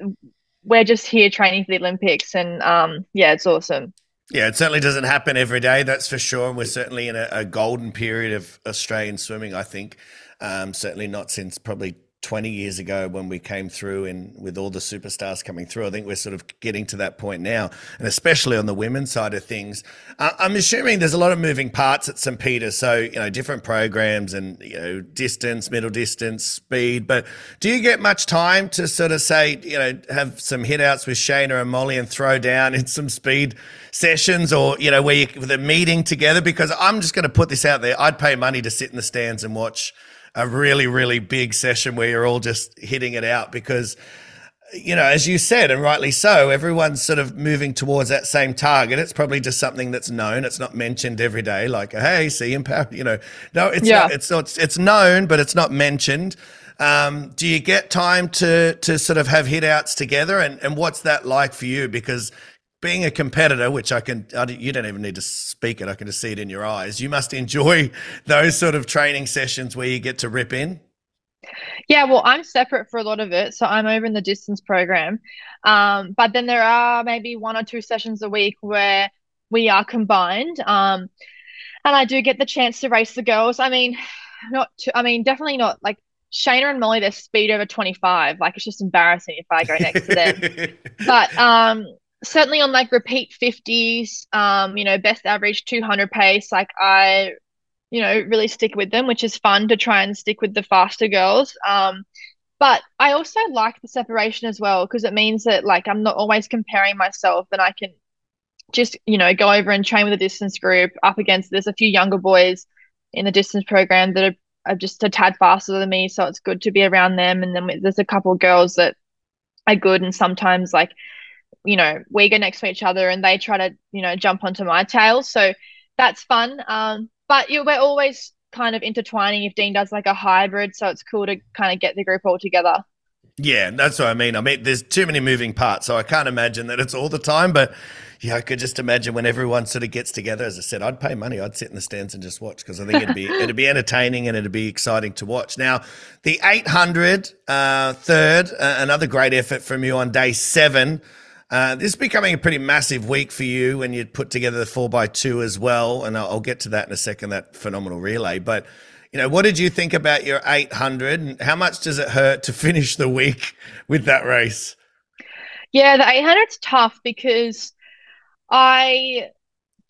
we're just here training for the Olympics, and um, yeah, it's awesome. Yeah, it certainly doesn't happen every day, that's for sure. And we're certainly in a, a golden period of Australian swimming, I think. Um, certainly not since probably 20 years ago when we came through and with all the superstars coming through. I think we're sort of getting to that point now, and especially on the women's side of things. I'm assuming there's a lot of moving parts at St. Peter's, so you know different programs and you know distance, middle distance, speed. But do you get much time to sort of say you know have some hitouts with Shayna and Mollie and throw down in some speed sessions, or you know where you the meeting together? Because I'm just going to put this out there. I'd pay money to sit in the stands and watch a really, really big session where you're all just hitting it out because, you know, as you said, and rightly so, everyone's sort of moving towards that same target. It's probably just something that's known. It's not mentioned every day, like, hey, see empower, you know. No, it's yeah. not, it's not, it's known, but it's not mentioned. Um, do you get time to to sort of have hit outs together and, and what's that like for you? Because being a competitor, which I can, I, you don't even need to speak it, I can just see it in your eyes. You must enjoy those sort of training sessions where you get to rip in. Yeah, well, I'm separate for a lot of it. So I'm over in the distance program. Um, but then there are maybe one or two sessions a week where we are combined. Um, and I do get the chance to race the girls. I mean, not to, I mean, definitely not like Shayna and Mollie, they're speed over 25. Like it's just embarrassing if I go next to them. but um, certainly on like repeat 50s um you know best average 200 pace like i you know really stick with them which is fun to try and stick with the faster girls um but i also like the separation as well because it means that like i'm not always comparing myself and i can just you know go over and train with a distance group up against there's a few younger boys in the distance program that are, are just a tad faster than me so it's good to be around them and then there's a couple girls that are good and sometimes like you know, we go next to each other and they try to, you know, jump onto my tail. So that's fun. Um, but you know, we're always kind of intertwining if Dean does like a hybrid. So it's cool to kind of get the group all together. Yeah, that's what I mean. I mean, there's too many moving parts, so I can't imagine that it's all the time. But yeah, I could just imagine when everyone sort of gets together. As I said, I'd pay money. I'd sit in the stands and just watch because I think it'd be it'd be entertaining and it'd be exciting to watch. Now, the 800 uh, third, uh, another great effort from you on day seven. Uh, this is becoming a pretty massive week for you when you put together the four by two as well, and I'll, I'll get to that in a second. That phenomenal relay, but you know, what did you think about your 800 and how much does it hurt to finish the week with that race? Yeah, the 800's tough because I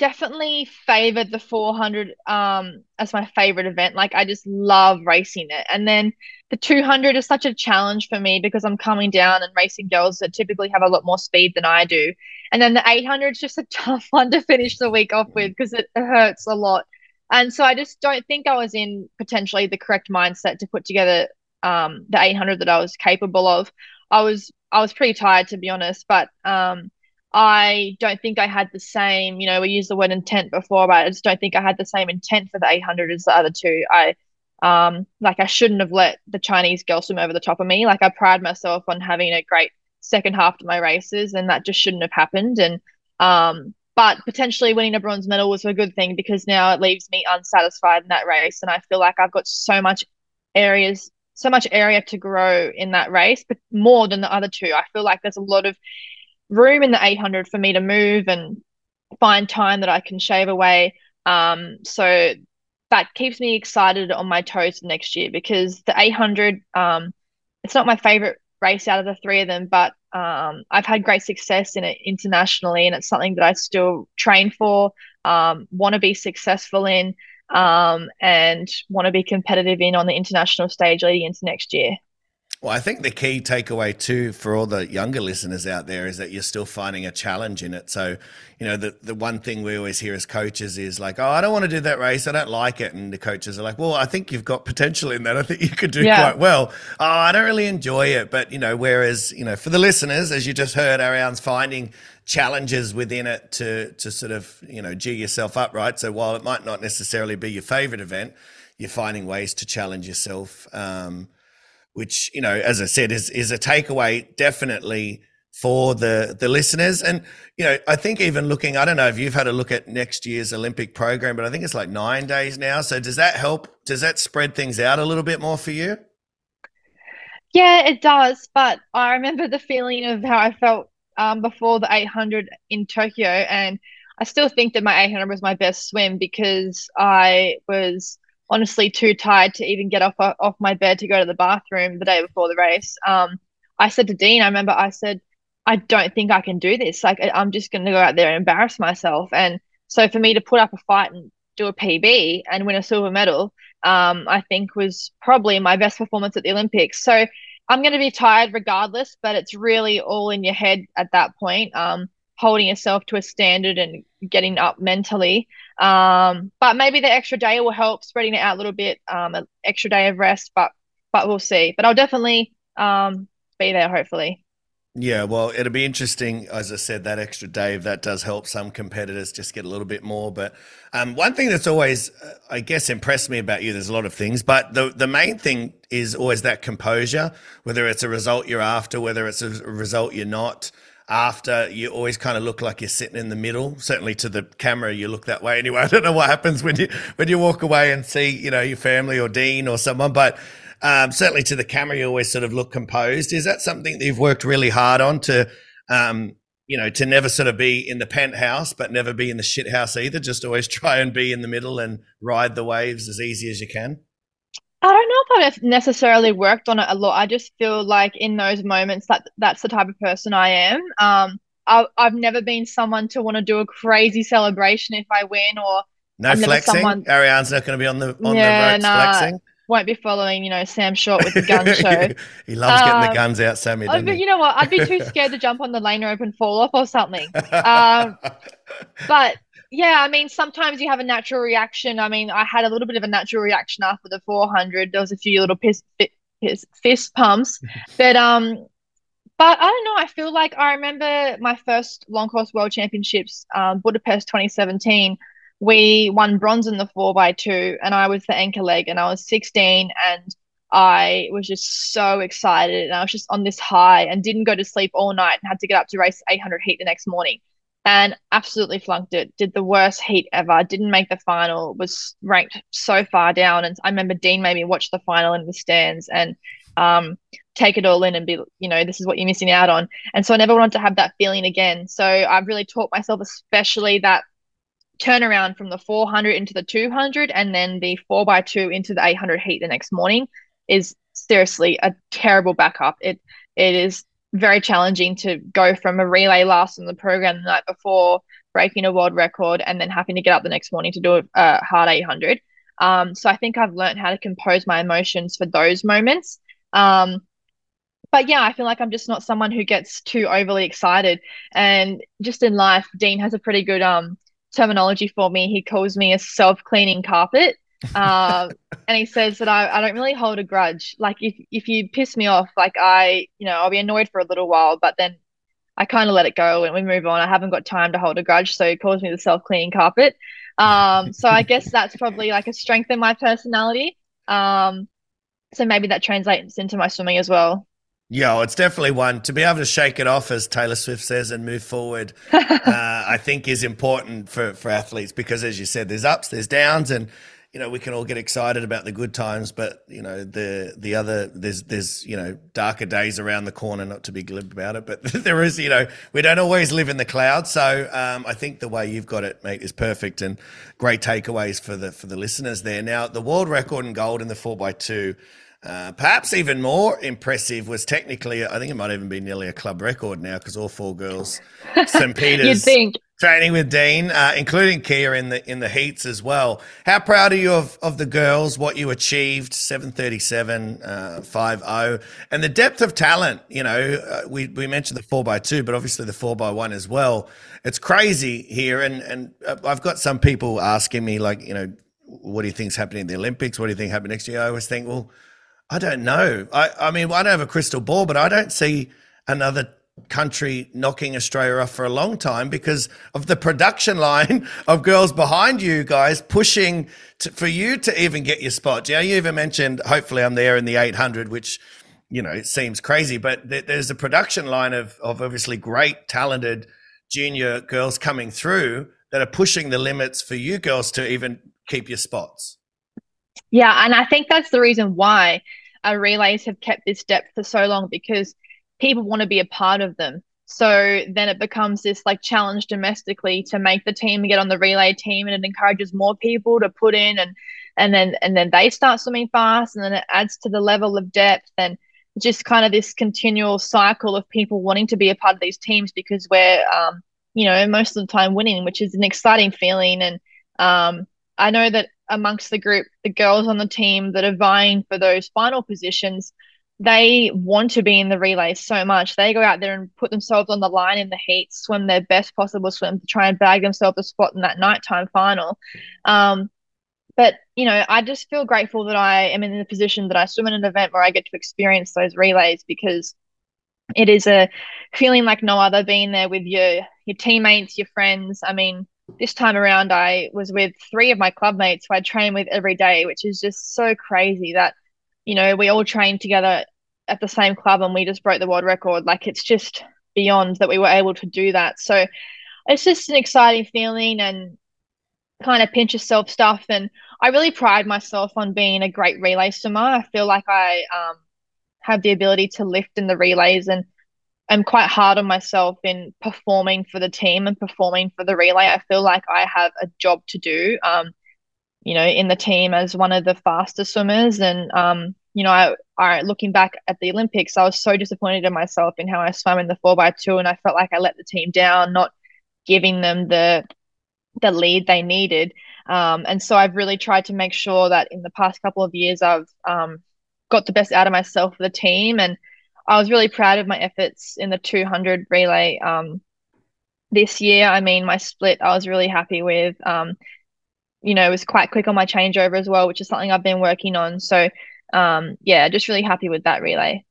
definitely favored the 400 um as my favorite event. Like I just love racing it. And then the 200 is such a challenge for me because I'm coming down and racing girls that typically have a lot more speed than I do. And then the 800 is just a tough one to finish the week off with because it, it hurts a lot. And so I just don't think I was in potentially the correct mindset to put together um, the 800 that I was capable of. I was I was pretty tired to be honest, but um, I don't think I had the same. You know, we used the word intent before, but I just don't think I had the same intent for the 800 as the other two. I um, like I shouldn't have let the Chinese girl swim over the top of me. Like I pride myself on having a great second half to my races, and that just shouldn't have happened. And um, but potentially winning a bronze medal was a good thing because now it leaves me unsatisfied in that race and i feel like i've got so much areas so much area to grow in that race but more than the other two i feel like there's a lot of room in the 800 for me to move and find time that i can shave away um, so that keeps me excited on my toes next year because the 800 um, it's not my favorite race out of the three of them but um, I've had great success in it internationally, and it's something that I still train for, um, want to be successful in, um, and want to be competitive in on the international stage leading into next year. Well, I think the key takeaway too for all the younger listeners out there is that you're still finding a challenge in it. So, you know, the the one thing we always hear as coaches is like, "Oh, I don't want to do that race. I don't like it." And the coaches are like, "Well, I think you've got potential in that. I think you could do yeah. quite well." Oh, I don't really enjoy it, but you know, whereas you know, for the listeners, as you just heard, Ariarne's finding challenges within it to to sort of you know g yourself up, right? So while it might not necessarily be your favorite event, you're finding ways to challenge yourself. Um, which you know, as I said, is is a takeaway definitely for the the listeners. And you know, I think even looking, I don't know if you've had a look at next year's Olympic program, but I think it's like nine days now. So does that help? Does that spread things out a little bit more for you? Yeah, it does. But I remember the feeling of how I felt um, before the 800 in Tokyo, and I still think that my 800 was my best swim because I was honestly too tired to even get off off my bed to go to the bathroom the day before the race. Um, I said to Dean, I remember I said, I don't think I can do this. Like I'm just going to go out there and embarrass myself. And so for me to put up a fight and do a PB and win a silver medal, um, I think was probably my best performance at the Olympics. So I'm going to be tired regardless, but it's really all in your head at that point. Um, holding yourself to a standard and getting up mentally. Um, but maybe the extra day will help spreading it out a little bit, um, an extra day of rest, but but we'll see. But I'll definitely um, be there hopefully. Yeah, well, it'll be interesting. As I said, that extra day, that does help some competitors just get a little bit more. But um, one thing that's always, uh, I guess, impressed me about you, there's a lot of things, but the, the main thing is always that composure, whether it's a result you're after, whether it's a result you're not after you always kind of look like you're sitting in the middle. Certainly to the camera you look that way anyway. I don't know what happens when you when you walk away and see you know your family or dean or someone but um, certainly to the camera you always sort of look composed. Is that something that you've worked really hard on to um, you know to never sort of be in the penthouse but never be in the shit house either? Just always try and be in the middle and ride the waves as easy as you can I don't know if I've necessarily worked on it a lot. I just feel like in those moments that that's the type of person I am. Um, I, I've never been someone to want to do a crazy celebration if I win or no I'm flexing. Someone... Ariarne's not going to be on the on yeah, the nah, flexing. Won't be following, you know, Sam Short with the gun show. he loves um, getting the um, guns out, Sammy. Oh, but you know what? I'd be too scared to jump on the lane rope and fall off or something. Um, but yeah, I mean, sometimes you have a natural reaction. I mean, I had a little bit of a natural reaction after the 400. There was a few little piss, piss, fist pumps, but um, but I don't know. I feel like I remember my first long course world championships, um, Budapest 2017. We won bronze in the four by two, and I was the anchor leg, and I was 16, and I was just so excited, and I was just on this high, and didn't go to sleep all night, and had to get up to race 800 heat the next morning and absolutely flunked it. Did the worst heat ever. Didn't make the final. Was ranked so far down. And I remember Dean made me watch the final in the stands. And um, take it all in and be, you know, this is what you're missing out on. And so I never wanted to have that feeling again. So I've really taught myself, especially that turnaround from the 400 into the 200 and then the 4x2 into the 800 heat the next morning is seriously a terrible backup. It it is very challenging to go from a relay last in the program the night before breaking a world record and then having to get up the next morning to do a, a hard 800. Um, so I think I've learned how to compose my emotions for those moments. Um, but yeah, I feel like I'm just not someone who gets too overly excited. And just in life, Dean has a pretty good um terminology for me. He calls me a self cleaning carpet. Um, and he says that I, I don't really hold a grudge. Like if if you piss me off, like I, you know, I'll be annoyed for a little while, but then I kind of let it go and we move on. I haven't got time to hold a grudge, so he calls me the self cleaning carpet. Um, so I guess that's probably like a strength in my personality. Um, so maybe that translates into my swimming as well. Yeah, it's definitely one to be able to shake it off, as Taylor Swift says, and move forward. uh, I think is important for for athletes because, as you said, there's ups, there's downs, and you know we can all get excited about the good times, but you know the the other there's there's you know darker days around the corner. Not to be glib about it, but there is you know we don't always live in the clouds. So um, I think the way you've got it, mate, is perfect and great takeaways for the for the listeners there. Now the world record in gold in the four x two. Uh, perhaps even more impressive was technically, I think it might even be nearly a club record now because all four girls, St. Peter's, You'd think. Training with Dean, uh, including Kiah in the in the heats as well. How proud are you of, of the girls? What you achieved, seven thirty seven, uh, zero, and the depth of talent. You know, uh, we we mentioned the four x two, but obviously the four x one as well. It's crazy here, and and uh, I've got some people asking me like, you know, what do you think's happening in the Olympics? What do you think happened next year? I always think, well I don't know. I, I mean, I don't have a crystal ball, but I don't see another country knocking Australia off for a long time because of the production line of girls behind you guys pushing to, for you to even get your spot. Know, you even mentioned, hopefully I'm there in the 800, which, you know, it seems crazy, but th- there's a production line of, of obviously great, talented junior girls coming through that are pushing the limits for you girls to even keep your spots. Yeah, and I think that's the reason why uh, relays have kept this depth for so long because people want to be a part of them. So then it becomes this like challenge domestically to make the team get on the relay team, and it encourages more people to put in, and and then and then they start swimming fast, and then it adds to the level of depth, and just kind of this continual cycle of people wanting to be a part of these teams because we're um, you know most of the time winning, which is an exciting feeling, and um, I know that amongst the group, the girls on the team that are vying for those final positions, they want to be in the relay so much. They go out there and put themselves on the line in the heat, swim their best possible swim to try and bag themselves a spot in that nighttime final. Um, but you know, I just feel grateful that I am in the position that I swim in an event where I get to experience those relays because it is a feeling like no other. Being there with your your teammates, your friends. I mean, this time around I was with three of my club mates who I train with every day, which is just so crazy that, you know, we all trained together at the same club and we just broke the world record. Like it's just beyond that we were able to do that. So it's just an exciting feeling and kind of pinch yourself stuff. And I really pride myself on being a great relay swimmer. I feel like I um, have the ability to lift in the relays and I'm quite hard on myself in performing for the team and performing for the relay. I feel like I have a job to do, um, you know, in the team as one of the fastest swimmers. And, um, you know, I, I, looking back at the Olympics, I was so disappointed in myself in how I swam in the four by two, and I felt like I let the team down, not giving them the the lead they needed. Um, and so I've really tried to make sure that in the past couple of years, I've um, got the best out of myself for the team and I was really proud of my efforts in the 200 relay um, this year. I mean, my split I was really happy with. Um, you know, it was quite quick on my changeover as well, which is something I've been working on. So, um, yeah, just really happy with that relay.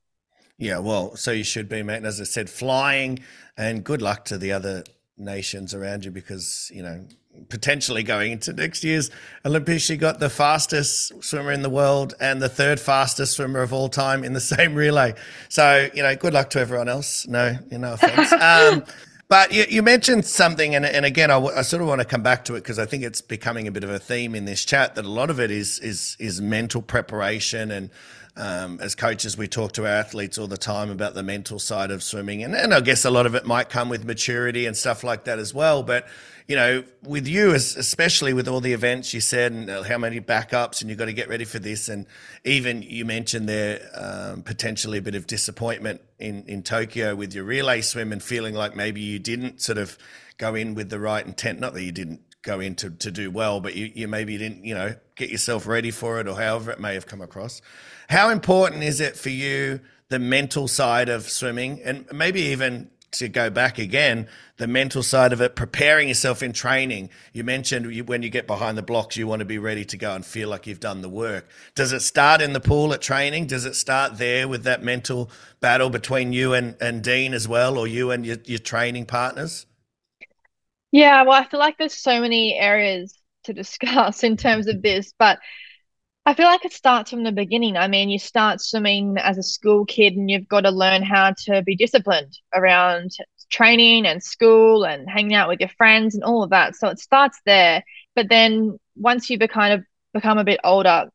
Yeah, well, so you should be, mate. And as I said, flying and good luck to the other nations around you because, you know, potentially going into next year's Olympics. She got the fastest swimmer in the world and the third fastest swimmer of all time in the same relay. So, you know, good luck to everyone else. No, no offense. um, but you, you, mentioned something, and, and again, I, w- I sort of want to come back to it because I think it's becoming a bit of a theme in this chat that a lot of it is is is mental preparation and um, as coaches, we talk to our athletes all the time about the mental side of swimming, and, and I guess a lot of it might come with maturity and stuff like that as well. But you know, with you, especially with all the events you said and how many backups, and you've got to get ready for this, and even you mentioned there um, potentially a bit of disappointment in in Tokyo with your relay swim and feeling like maybe you didn't sort of go in with the right intent. Not that you didn't go in to, to do well, but you, you maybe didn't, you know, get yourself ready for it or however it may have come across. How important is it for you, the mental side of swimming, and maybe even to go back again, the mental side of it, preparing yourself in training. You mentioned you, when you get behind the blocks, you want to be ready to go and feel like you've done the work. Does it start in the pool at training? Does it start there with that mental battle between you and, and Dean as well, or you and your, your training partners? Yeah, well, I feel like there's so many areas to discuss in terms of this, but I feel like it starts from the beginning. I mean, you start swimming as a school kid and you've got to learn how to be disciplined around training and school and hanging out with your friends and all of that. So it starts there. But then once you kind of become a bit older,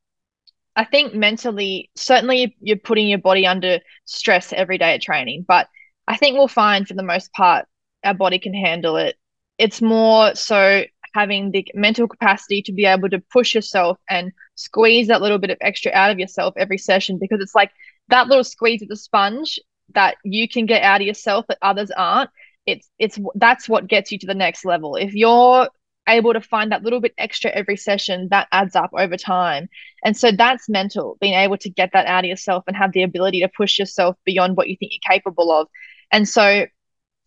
I think mentally, certainly you're putting your body under stress every day at training. But I think we'll find for the most part, our body can handle it. It's more so having the mental capacity to be able to push yourself and squeeze that little bit of extra out of yourself every session because it's like that little squeeze of the sponge that you can get out of yourself that others aren't it's it's that's what gets you to the next level. If you're able to find that little bit extra every session that adds up over time. And so that's mental being able to get that out of yourself and have the ability to push yourself beyond what you think you're capable of. And so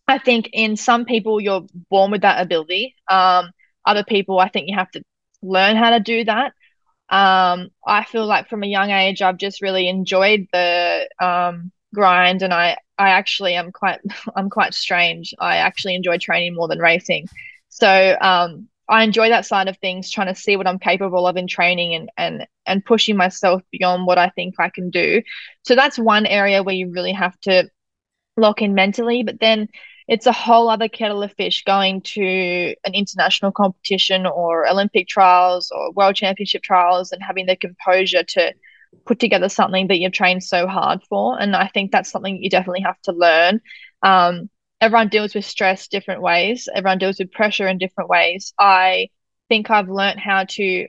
i think in some people you're born with that ability. Um, other people, I think you have to learn how to do that. Um, I feel like from a young age, I've just really enjoyed the um, grind, and I I actually am quite I'm quite strange. I actually enjoy training more than racing, so um, I enjoy that side of things, trying to see what I'm capable of in training and and and pushing myself beyond what I think I can do. So that's one area where you really have to lock in mentally, but then it's a whole other kettle of fish going to an international competition or Olympic trials or world championship trials and having the composure to put together something that you've trained so hard for. And I think that's something you definitely have to learn. Um, everyone deals with stress different ways. Everyone deals with pressure in different ways. I think I've learned how to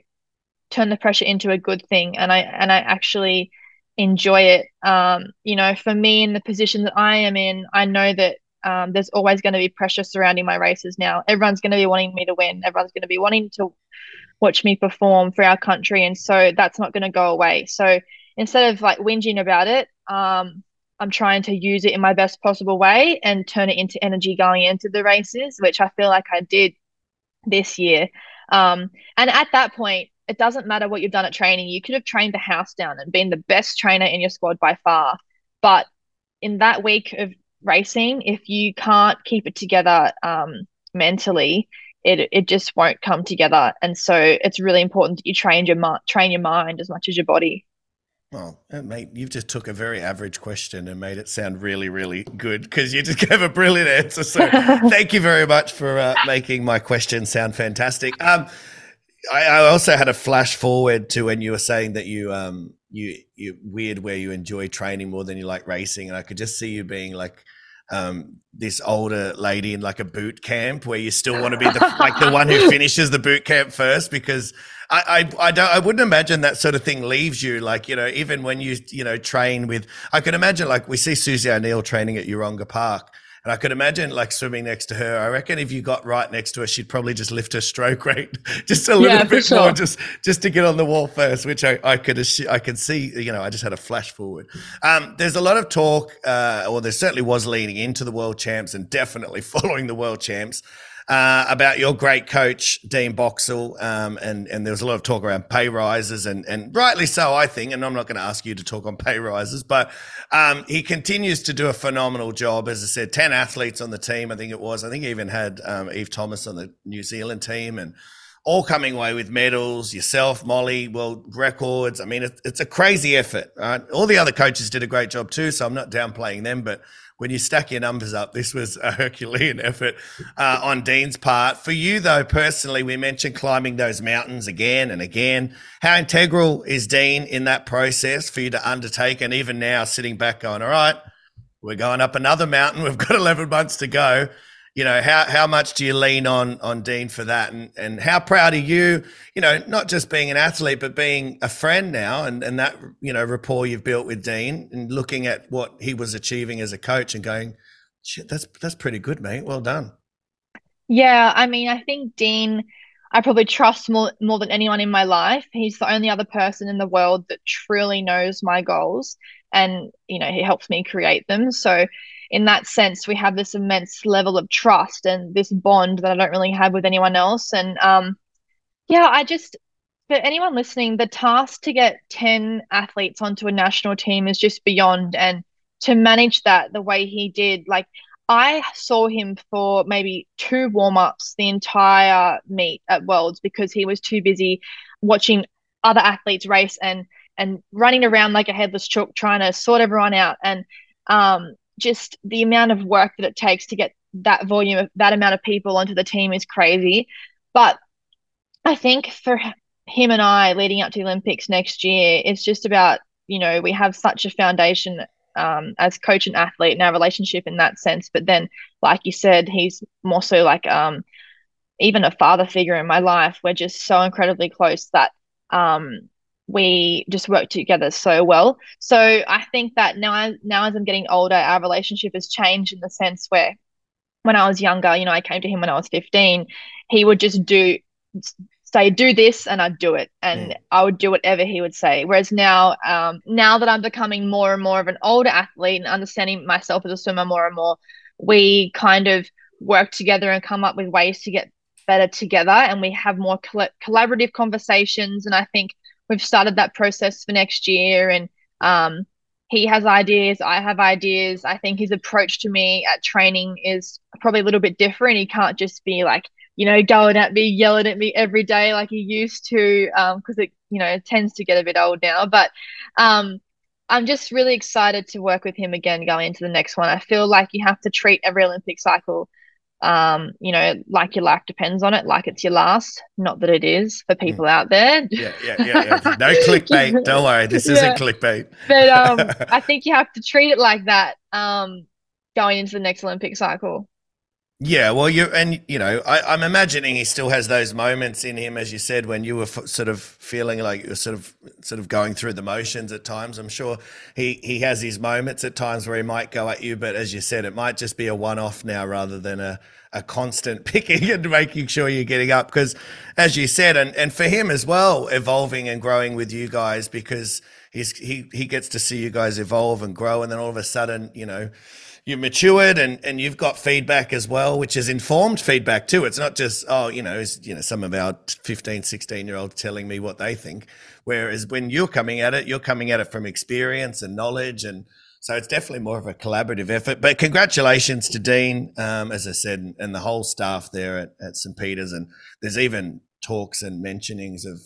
turn the pressure into a good thing, and I and I actually enjoy it. Um, you know, for me in the position that I am in, I know that um, there's always going to be pressure surrounding my races now. Everyone's going to be wanting me to win. Everyone's going to be wanting to watch me perform for our country, and so that's not going to go away. So instead of like whinging about it, um, I'm trying to use it in my best possible way and turn it into energy going into the races, which I feel like I did this year. Um, and at that point, it doesn't matter what you've done at training. You could have trained the house down and been the best trainer in your squad by far, but in that week of racing, if you can't keep it together um, mentally, it it just won't come together. And so it's really important that you train your train your mind as much as your body. Well, uh, mate, you've just took a very average question and made it sound really, really good because you just gave a brilliant answer. So thank you very much for uh, making my question sound fantastic. Um, I, I, also had a flash forward to when you were saying that you um, you you weird where you enjoy training more than you like racing, and I could just see you being like um, this older lady in like a boot camp where you still want to be the, like the one who finishes the boot camp first because I, I, I don't I wouldn't imagine that sort of thing leaves you like you know even when you you know train with I can imagine like we see Susie O'Neill training at Yeronga Park and I could imagine like swimming next to her. I reckon if you got right next to her, she'd probably just lift her stroke rate just a little yeah, bit sure. more, just just to get on the wall first. Which I, I could I could see. You know, I just had a flash forward. Um, there's a lot of talk, uh, or there certainly was leaning into the world champs and definitely following the world champs uh, about your great coach Dean Boxall, um, and and there was a lot of talk around pay rises, and and rightly so, I think. And I'm not going to ask you to talk on pay rises, but um, he continues to do a phenomenal job. As I said, ten athletes on the team, I think it was. I think he even had um, Eve Thomas on the New Zealand team, and all coming away with medals. Yourself, Mollie, world records. I mean, it, it's a crazy effort. Right? All the other coaches did a great job too, so I'm not downplaying them. But when you stack your numbers up, this was a Herculean effort uh, on Dean's part. For you, though, personally, we mentioned climbing those mountains again and again. How integral is Dean in that process for you to undertake? And even now, sitting back, going, all right, we're going up another mountain. We've got 11 months to go you know how how much do you lean on on Dean for that? And and how proud are you you know not just being an athlete but being a friend now and and that you know rapport you've built with Dean and looking at what he was achieving as a coach and going shit that's that's pretty good mate. Well done. Yeah I mean I think Dean I probably trust more more than anyone in my life. He's the only other person in the world that truly knows my goals and you know he helps me create them. So in that sense, we have this immense level of trust and this bond that I don't really have with anyone else. And um, yeah, I just, for anyone listening, the task to get 10 athletes onto a national team is just beyond. And to manage that the way he did, like, I saw him for maybe two warm ups the entire meet at Worlds because he was too busy watching other athletes race and and running around like a headless chook trying to sort everyone out. And um, just the amount of work that it takes to get that volume of that amount of people onto the team is crazy. But I think for him and I leading up to the Olympics next year, it's just about, you know, we have such a foundation um, as coach and athlete in our relationship in that sense. But then, like you said, he's more so like um, even a father figure in my life. We're just so incredibly close that um, we just work together so well. So I think that now, now as I'm getting older, our relationship has changed in the sense where when I was younger, you know, I came to him when I was 15, he would just do say do this and I'd do it and mm. I would do whatever he would say whereas now um now that I'm becoming more and more of an older athlete and understanding myself as a swimmer more and more we kind of work together and come up with ways to get better together and we have more coll- collaborative conversations and I think we've started that process for next year and um, he has ideas i have ideas. I think his approach to me at training is probably a little bit different. He can't just be like you know going at me yelling at me every day like he used to because um, it you know tends to get a bit old now. But um, i'm just really excited to work with him again going into the next one. I feel like you have to treat every olympic cycle um, you know, like your life depends on it, like it's your last. Not that it is for hmm. people mm. out there. Yeah, yeah, yeah, yeah. No clickbait. Don't worry, this yeah. isn't clickbait. But um, I think you have to treat it like that. Um, going into the next Olympic cycle. Yeah, well, you and you know, I, am I'm imagining he still has those moments in him, as you said, when you were f- sort of feeling like you're sort of sort of going through the motions at times. I'm sure he he has his moments at times where he might go at you, but as you said, it might just be a one off now rather than a a constant picking and making sure you're getting up. Because as you said, and and for him as well, evolving and growing with you guys because he's he he gets to see you guys evolve and grow, and then all of a sudden, you know you've matured and, and you've got feedback as well, which is informed feedback too. It's not just, oh, you know, you know, some of our 15, 16 year olds telling me what they think. Whereas when you're coming at it, you're coming at it from experience and knowledge. And so it's definitely more of a collaborative effort. But congratulations to Dean, um, as I said, and the whole staff there at, at St. Peter's. And there's even talks and mentionings of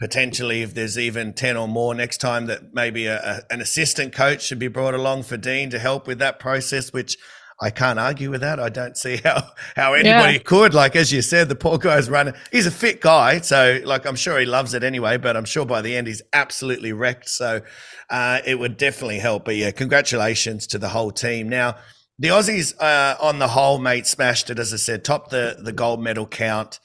potentially if there's even 10 or more next time that maybe a, a, an assistant coach should be brought along for Dean to help with that process, which I can't argue with that. I don't see how, how anybody yeah. could. Like, as you said, the poor guy's running. He's a fit guy. So, like, I'm sure he loves it anyway, but I'm sure by the end he's absolutely wrecked. So, uh, it would definitely help. But yeah, congratulations to the whole team. Now, the Aussies, uh, on the whole, mate, smashed it. As I said, top the, the gold medal count.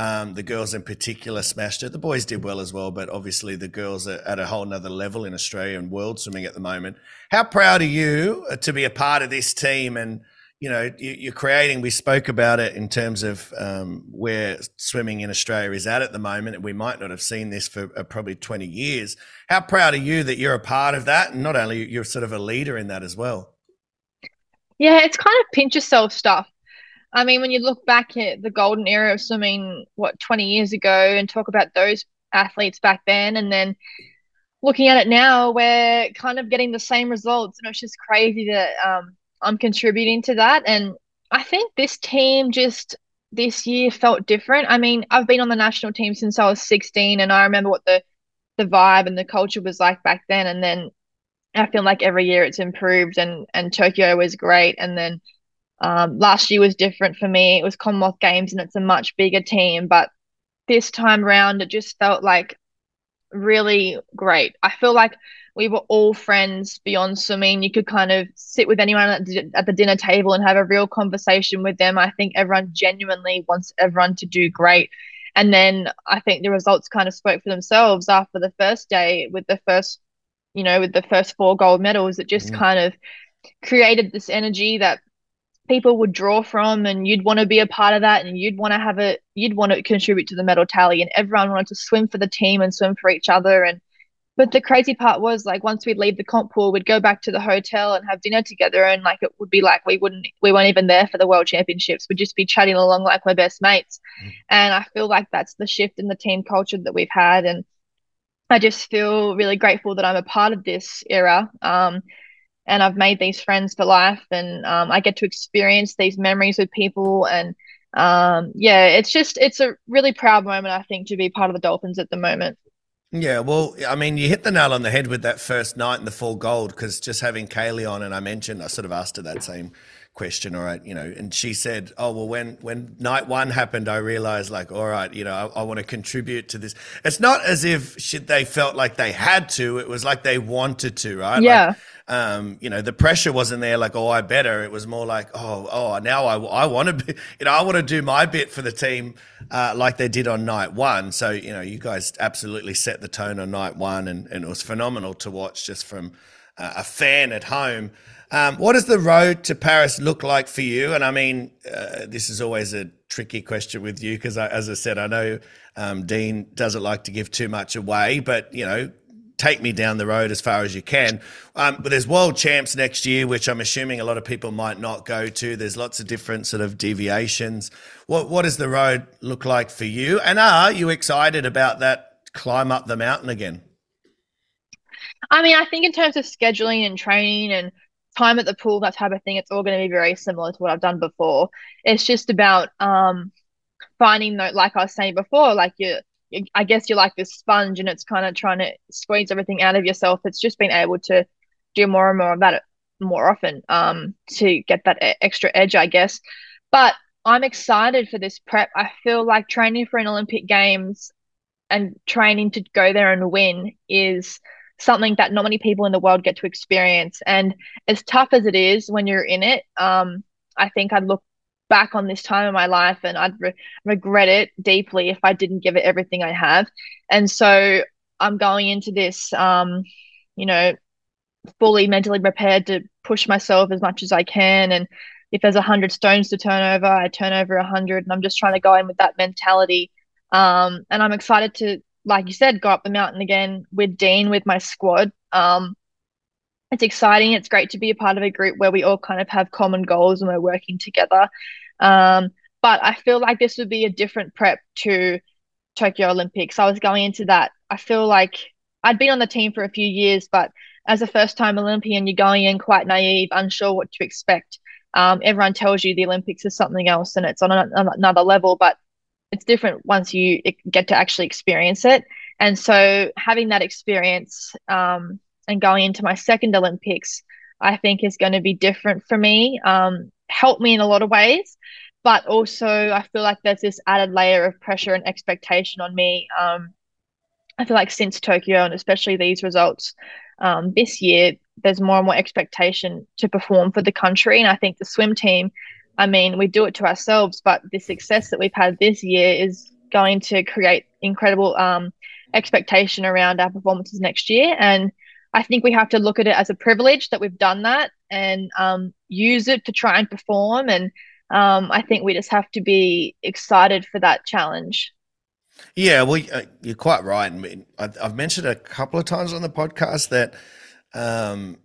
Um, the girls in particular smashed it. The boys did well as well, but obviously the girls are at a whole nother level in Australia and world swimming at the moment. How proud are you uh, to be a part of this team? And you know, you're creating. We spoke about it in terms of um, where swimming in Australia is at at the moment. We might not have seen this for uh, probably 20 years. How proud are you that you're a part of that, and not only you're sort of a leader in that as well? Yeah, it's kind of pinch yourself stuff I mean, when you look back at the golden era of swimming, what, 20 years ago, and talk about those athletes back then, and then looking at it now, we're kind of getting the same results. And it's just crazy that um, I'm contributing to that. And I think this team just this year felt different. I mean, I've been on the national team since I was 16 and I remember what the the vibe and the culture was like back then and then I feel like every year it's improved and and Tokyo was great and then um, last year was different for me. It was Commonwealth Games and it's a much bigger team, but this time round it just felt like really great. I feel like we were all friends beyond swimming. You could kind of sit with anyone at the, at the dinner table and have a real conversation with them. I think everyone genuinely wants everyone to do great. And then I think the results kind of spoke for themselves after the first day with the first, you know, with the first four gold medals. It just mm. kind of created this energy that people would draw from and you'd want to be a part of that and you'd want to have a you'd want to contribute to the medal tally and everyone wanted to swim for the team and swim for each other and but the crazy part was like once we'd leave the comp pool we'd go back to the hotel and have dinner together and like it would be like we wouldn't we weren't even there for the world championships. We'd just be chatting along like we're best mates. Mm. and i feel like that's the shift in the team culture that we've had and i just feel really grateful that i'm a part of this era. Um, and I've made these friends for life, and um, I get to experience these memories with people, and um, yeah, it's just it's a really proud moment, I think, to be part of the Dolphins at the moment. Yeah, well, I mean, you hit the nail on the head with that first night and the full gold because just having Kaylee on, and I mentioned, I sort of asked her that same question, all right, you know, and she said, oh, well, when, when night one happened, I realized like, all right, you know, I, I want to contribute to this. It's not as if she, they felt like they had to, it was like they wanted to, right? Yeah. Like, um, you know, the pressure wasn't there like, oh, I better. It was more like, oh, oh, now I, I want to be, you know, I want to do my bit for the team uh, like they did on night one. So, you know, you guys absolutely set the tone on night one and, and it was phenomenal to watch just from uh, a fan at home. Um, what does the road to Paris look like for you? And I mean, uh, this is always a tricky question with you because, as I said, I know um, Dean doesn't like to give too much away, but you know, take me down the road as far as you can. Um, but there's world champs next year, which I'm assuming a lot of people might not go to. There's lots of different sort of deviations. What what does the road look like for you? And are you excited about that climb up the mountain again? I mean, I think in terms of scheduling and training and time at the pool, that type of thing, it's all going to be very similar to what I've done before. It's just about um, finding, the, like I was saying before, like you I guess you're like this sponge and it's kind of trying to squeeze everything out of yourself. It's just being able to do more and more of that more often um, to get that extra edge, I guess. But I'm excited for this prep. I feel like training for an Olympic Games and training to go there and win is something that not many people in the world get to experience. And as tough as it is when you're in it, um, I think I'd look back on this time in my life and I'd re- regret it deeply if I didn't give it everything I have. And so I'm going into this, um, you know, fully mentally prepared to push myself as much as I can. And if there's a hundred stones to turn over, I turn over a hundred. And I'm just trying to go in with that mentality. Um, and I'm excited to, like you said, go up the mountain again with Dean, with my squad. Um, it's exciting. It's great to be a part of a group where we all kind of have common goals and we're working together. Um, but I feel like this would be a different prep to Tokyo Olympics. I was going into that. I feel like I'd been on the team for a few years, but as a first time Olympian, you're going in quite naive, unsure what to expect. Um, everyone tells you the Olympics is something else and it's on another level, but it's different once you get to actually experience it. And so having that experience um, and going into my second Olympics, I think is going to be different for me. Um, help me in a lot of ways, but also I feel like there's this added layer of pressure and expectation on me. Um, I feel like since Tokyo and especially these results um, this year, there's more and more expectation to perform for the country. And I think the swim team, I mean, we do it to ourselves, but the success that we've had this year is going to create incredible um, expectation around our performances next year. And I think we have to look at it as a privilege that we've done that and um, use it to try and perform. And um, I think we just have to be excited for that challenge. Yeah, well, uh, you're quite right. I mean, I've mentioned a couple of times on the podcast that um,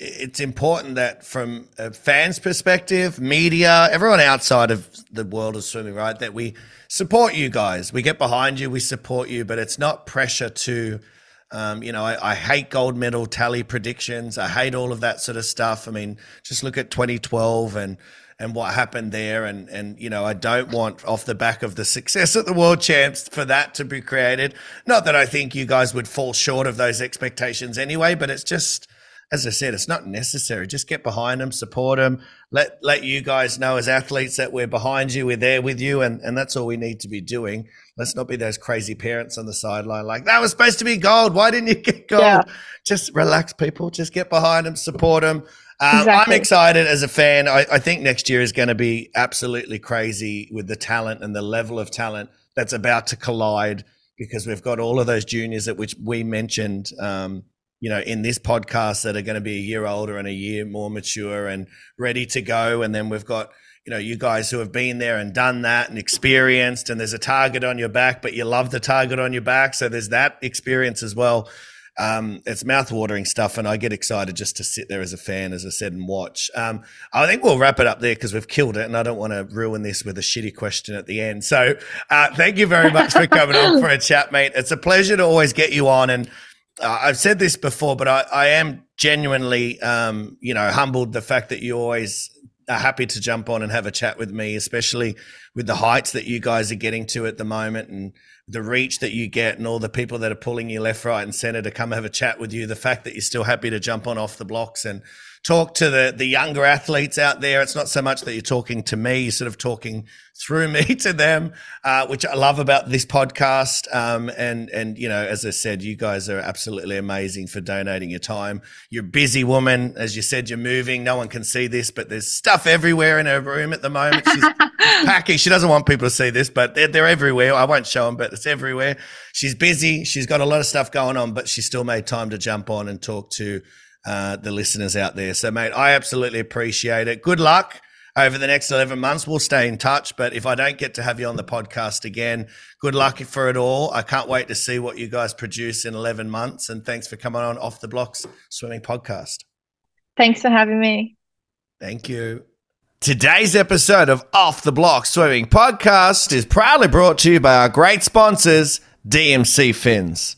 it's important that from a fan's perspective, media, everyone outside of the world of swimming, right, that we support you guys. We get behind you, we support you, but it's not pressure to – um, you know, I, I, hate gold medal tally predictions. I hate all of that sort of stuff. I mean, just look at 2012 and and what happened there. And, and, you know, I don't want off the back of the success at the world champs for that to be created. Not that I think you guys would fall short of those expectations anyway, but it's just, as I said, it's not necessary. Just get behind them, support them, let let you guys know as athletes that we're behind you, we're there with you, and and that's all we need to be doing. Let's not be those crazy parents on the sideline like that was supposed to be gold. Why didn't you get gold? Yeah. Just relax, people. Just get behind them, support them. Um, Exactly. I'm excited as a fan. I, I think next year is going to be absolutely crazy with the talent and the level of talent that's about to collide because we've got all of those juniors at which we mentioned, um, you know, in this podcast that are going to be a year older and a year more mature and ready to go. And then we've got, you know, you guys who have been there and done that and experienced, and there's a target on your back, but you love the target on your back. So there's that experience as well. Um, it's mouth-watering stuff, and I get excited just to sit there as a fan, as I said, and watch. Um, I think we'll wrap it up there because we've killed it, and I don't want to ruin this with a shitty question at the end. So, uh, thank you very much for coming on for a chat, mate. It's a pleasure to always get you on, and I've said this before, but I, I am genuinely, um, you know, humbled the fact that you always are happy to jump on and have a chat with me, especially with the heights that you guys are getting to at the moment and the reach that you get and all the people that are pulling you left, right, and center to come have a chat with you. The fact that you're still happy to jump on off the blocks and talk to the the younger athletes out there. It's not so much that you're talking to me; you're sort of talking through me to them, uh, which I love about this podcast. Um, and and you know, as I said, you guys are absolutely amazing for donating your time. You're a busy woman, as you said. You're moving. No one can see this, but there's stuff everywhere in her room at the moment. She's packing. She doesn't want people to see this, but they're, they're everywhere. I won't show them, but it's everywhere. She's busy. She's got a lot of stuff going on, but she still made time to jump on and talk to uh, the listeners out there. So, mate, I absolutely appreciate it. Good luck over the next 11 months. We'll stay in touch. But if I don't get to have you on the podcast again, good luck for it all. I can't wait to see what you guys produce in 11 months. And thanks for coming on Off the Blocks Swimming Podcast. Thanks for having me. Thank you. Today's episode of Off the Block Swimming Podcast is proudly brought to you by our great sponsors, DMC Fins.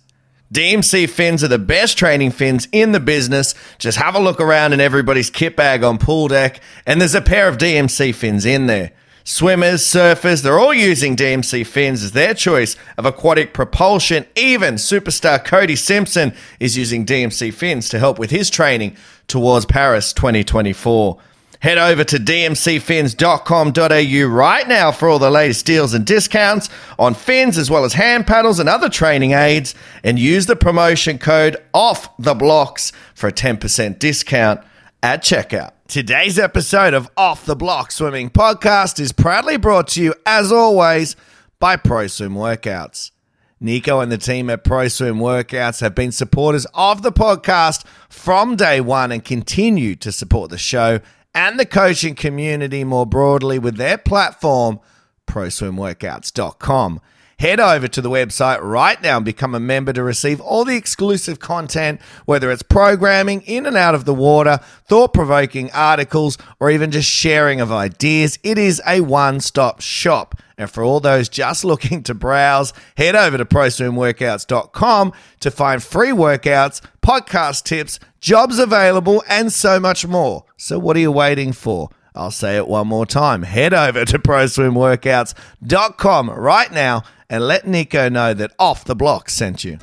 DMC fins are the best training fins in the business. Just have a look around in everybody's kit bag on pool deck, and there's a pair of DMC fins in there. Swimmers, surfers, they're all using DMC fins as their choice of aquatic propulsion. Even superstar Cody Simpson is using DMC fins to help with his training towards Paris 2024. Head over to dmcfins.com.au right now for all the latest deals and discounts on fins as well as hand paddles and other training aids and use the promotion code off the blocks for a 10% discount at checkout. Today's episode of Off the Block Swimming Podcast is proudly brought to you as always by ProSwim Workouts. Nico and the team at ProSwim Workouts have been supporters of the podcast from day one and continue to support the show and the coaching community more broadly with their platform, proswimworkouts.com. Head over to the website right now and become a member to receive all the exclusive content, whether it's programming in and out of the water, thought provoking articles, or even just sharing of ideas. It is a one stop shop. And for all those just looking to browse, head over to proswimworkouts.com to find free workouts, podcast tips, jobs available, and so much more. So, what are you waiting for? I'll say it one more time. Head over to proswimworkouts.com right now and let Nico know that Off the Block sent you.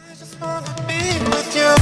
you.